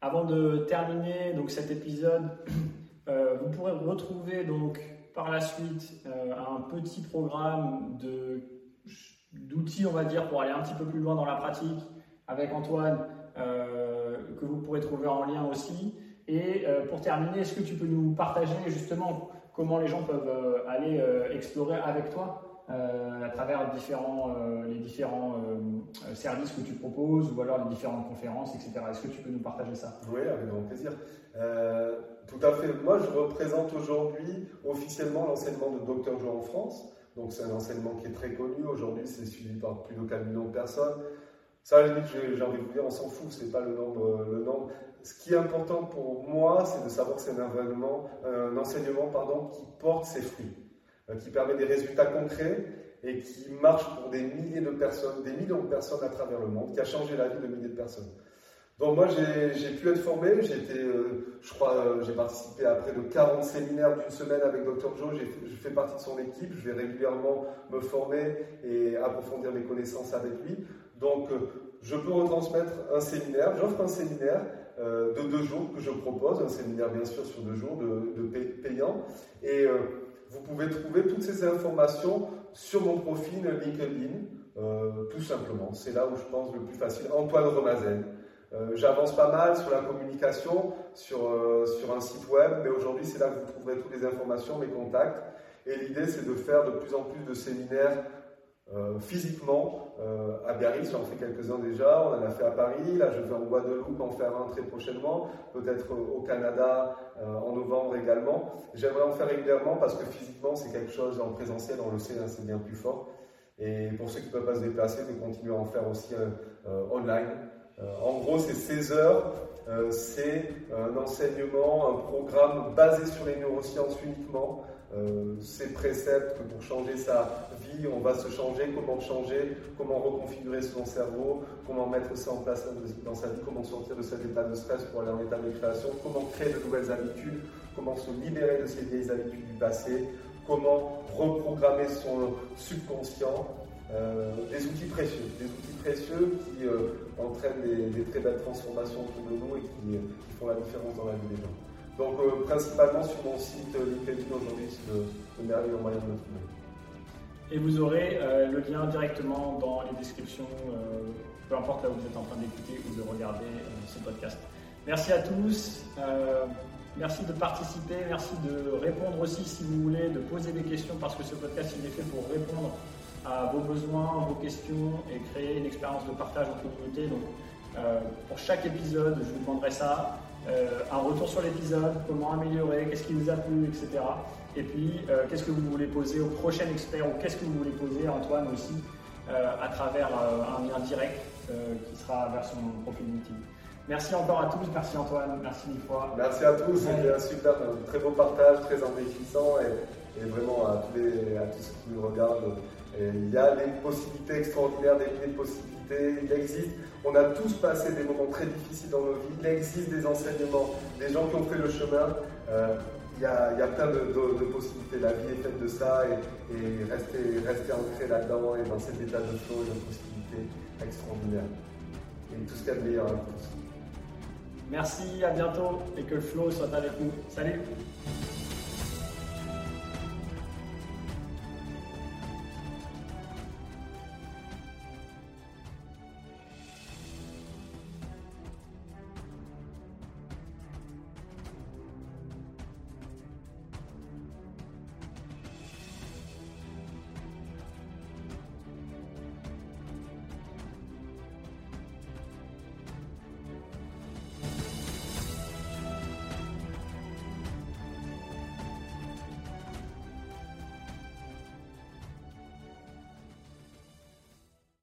Avant de terminer donc cet épisode, euh, vous pourrez retrouver donc par la suite un petit programme d'outils, on va dire, pour aller un petit peu plus loin dans la pratique avec Antoine, euh, que vous pourrez trouver en lien aussi. Et euh, pour terminer, est-ce que tu peux nous partager justement comment les gens peuvent euh, aller explorer avec toi à travers les différents services que tu proposes ou alors les différentes conférences, etc. Est-ce que tu peux nous partager ça? Oui, avec grand plaisir. tout à fait. Moi, je représente aujourd'hui officiellement l'enseignement de Dr Joe en France. Donc c'est un enseignement qui est très connu. Aujourd'hui, c'est suivi par plus de 4 millions de personnes. Ça, j'ai envie de vous dire, on s'en fout, c'est pas le nombre. Ce qui est important pour moi, c'est de savoir que c'est un, un enseignement pardon, qui porte ses fruits, euh, qui permet des résultats concrets et qui marche pour des milliers de personnes, des millions de personnes à travers le monde, qui a changé la vie de milliers de personnes. Donc moi, j'ai pu être formé. J'ai euh, je crois, euh, j'ai participé à près de 40 séminaires d'une semaine avec Dr Joe. Je fais partie de son équipe. Je vais régulièrement me former et approfondir mes connaissances avec lui. Donc, euh, je peux retransmettre un séminaire. J'offre un séminaire de deux jours que je propose, un séminaire bien sûr sur deux jours de, payant. Et vous pouvez trouver toutes ces informations sur mon profil LinkedIn, tout simplement. C'est là où je pense le plus facile. Antoine Remazen. Euh, j'avance pas mal sur la communication, sur, euh, sur un site web, mais aujourd'hui c'est là que vous trouverez toutes les informations, mes contacts. Et l'idée c'est de faire de plus en plus de séminaires euh, physiquement à Biarritz, j'en fais quelques-uns déjà, on en a fait à Paris, là je vais en Guadeloupe en faire un très prochainement, peut-être au Canada en novembre également. J'aimerais en faire régulièrement parce que physiquement c'est quelque chose en présentiel, on le sait, c'est bien plus fort. Et pour ceux qui ne peuvent pas se déplacer, de continuer à en faire aussi online. Euh, en gros, c'est 16 heures. Euh, c'est un enseignement, un programme basé sur les neurosciences uniquement. Euh, ces préceptes que pour changer sa vie, on va se changer, comment changer, comment reconfigurer son cerveau, comment mettre ça en place dans sa vie, comment sortir de cet état de stress pour aller en état de création, comment créer de nouvelles habitudes, comment se libérer de ces vieilles habitudes du passé, comment reprogrammer son subconscient, euh, des outils précieux, des outils précieux qui euh, entraînent des, très belles transformations autour de nous et qui, euh, font la différence dans la vie des gens. Donc principalement sur mon site LinkedIn aujourd'hui, c'est le, le moyen de me trouver. Et vous aurez le lien directement dans les descriptions, peu importe là où vous êtes en train d'écouter ou de regarder ce podcast. Merci à tous. Merci de participer, merci de répondre aussi si vous voulez, de poser des questions parce que ce podcast il est fait pour répondre à vos besoins, vos questions et créer une expérience de partage en communauté. Donc, euh, pour chaque épisode, je vous demanderai ça, euh, un retour sur l'épisode, comment améliorer, qu'est-ce qui vous a plu, etc. Et puis, euh, qu'est-ce que vous voulez poser au prochain expert ou qu'est-ce que vous voulez poser à Antoine aussi à travers un lien direct qui sera vers son profil LinkedIn. Merci encore à tous, merci Antoine, merci mille fois. Merci à tous, c'était un super, très beau partage, très enrichissant et et vraiment à tous, les, à tous ceux qui nous regardent. il y a des possibilités extraordinaires, des milliers de possibilités. Il existe, on a tous passé des moments très difficiles dans nos vies. Il existe des enseignements, des gens qui ont fait le chemin. Euh, il y, a, y, a, plein de, possibilités. La vie est faite de ça et, et rester, rester ancré là-dedans et dans cet état de flow et de possibilités extraordinaires. Et tout ce qu'il y a de meilleur à tous. Merci, à bientôt et que le flow soit avec nous. Salut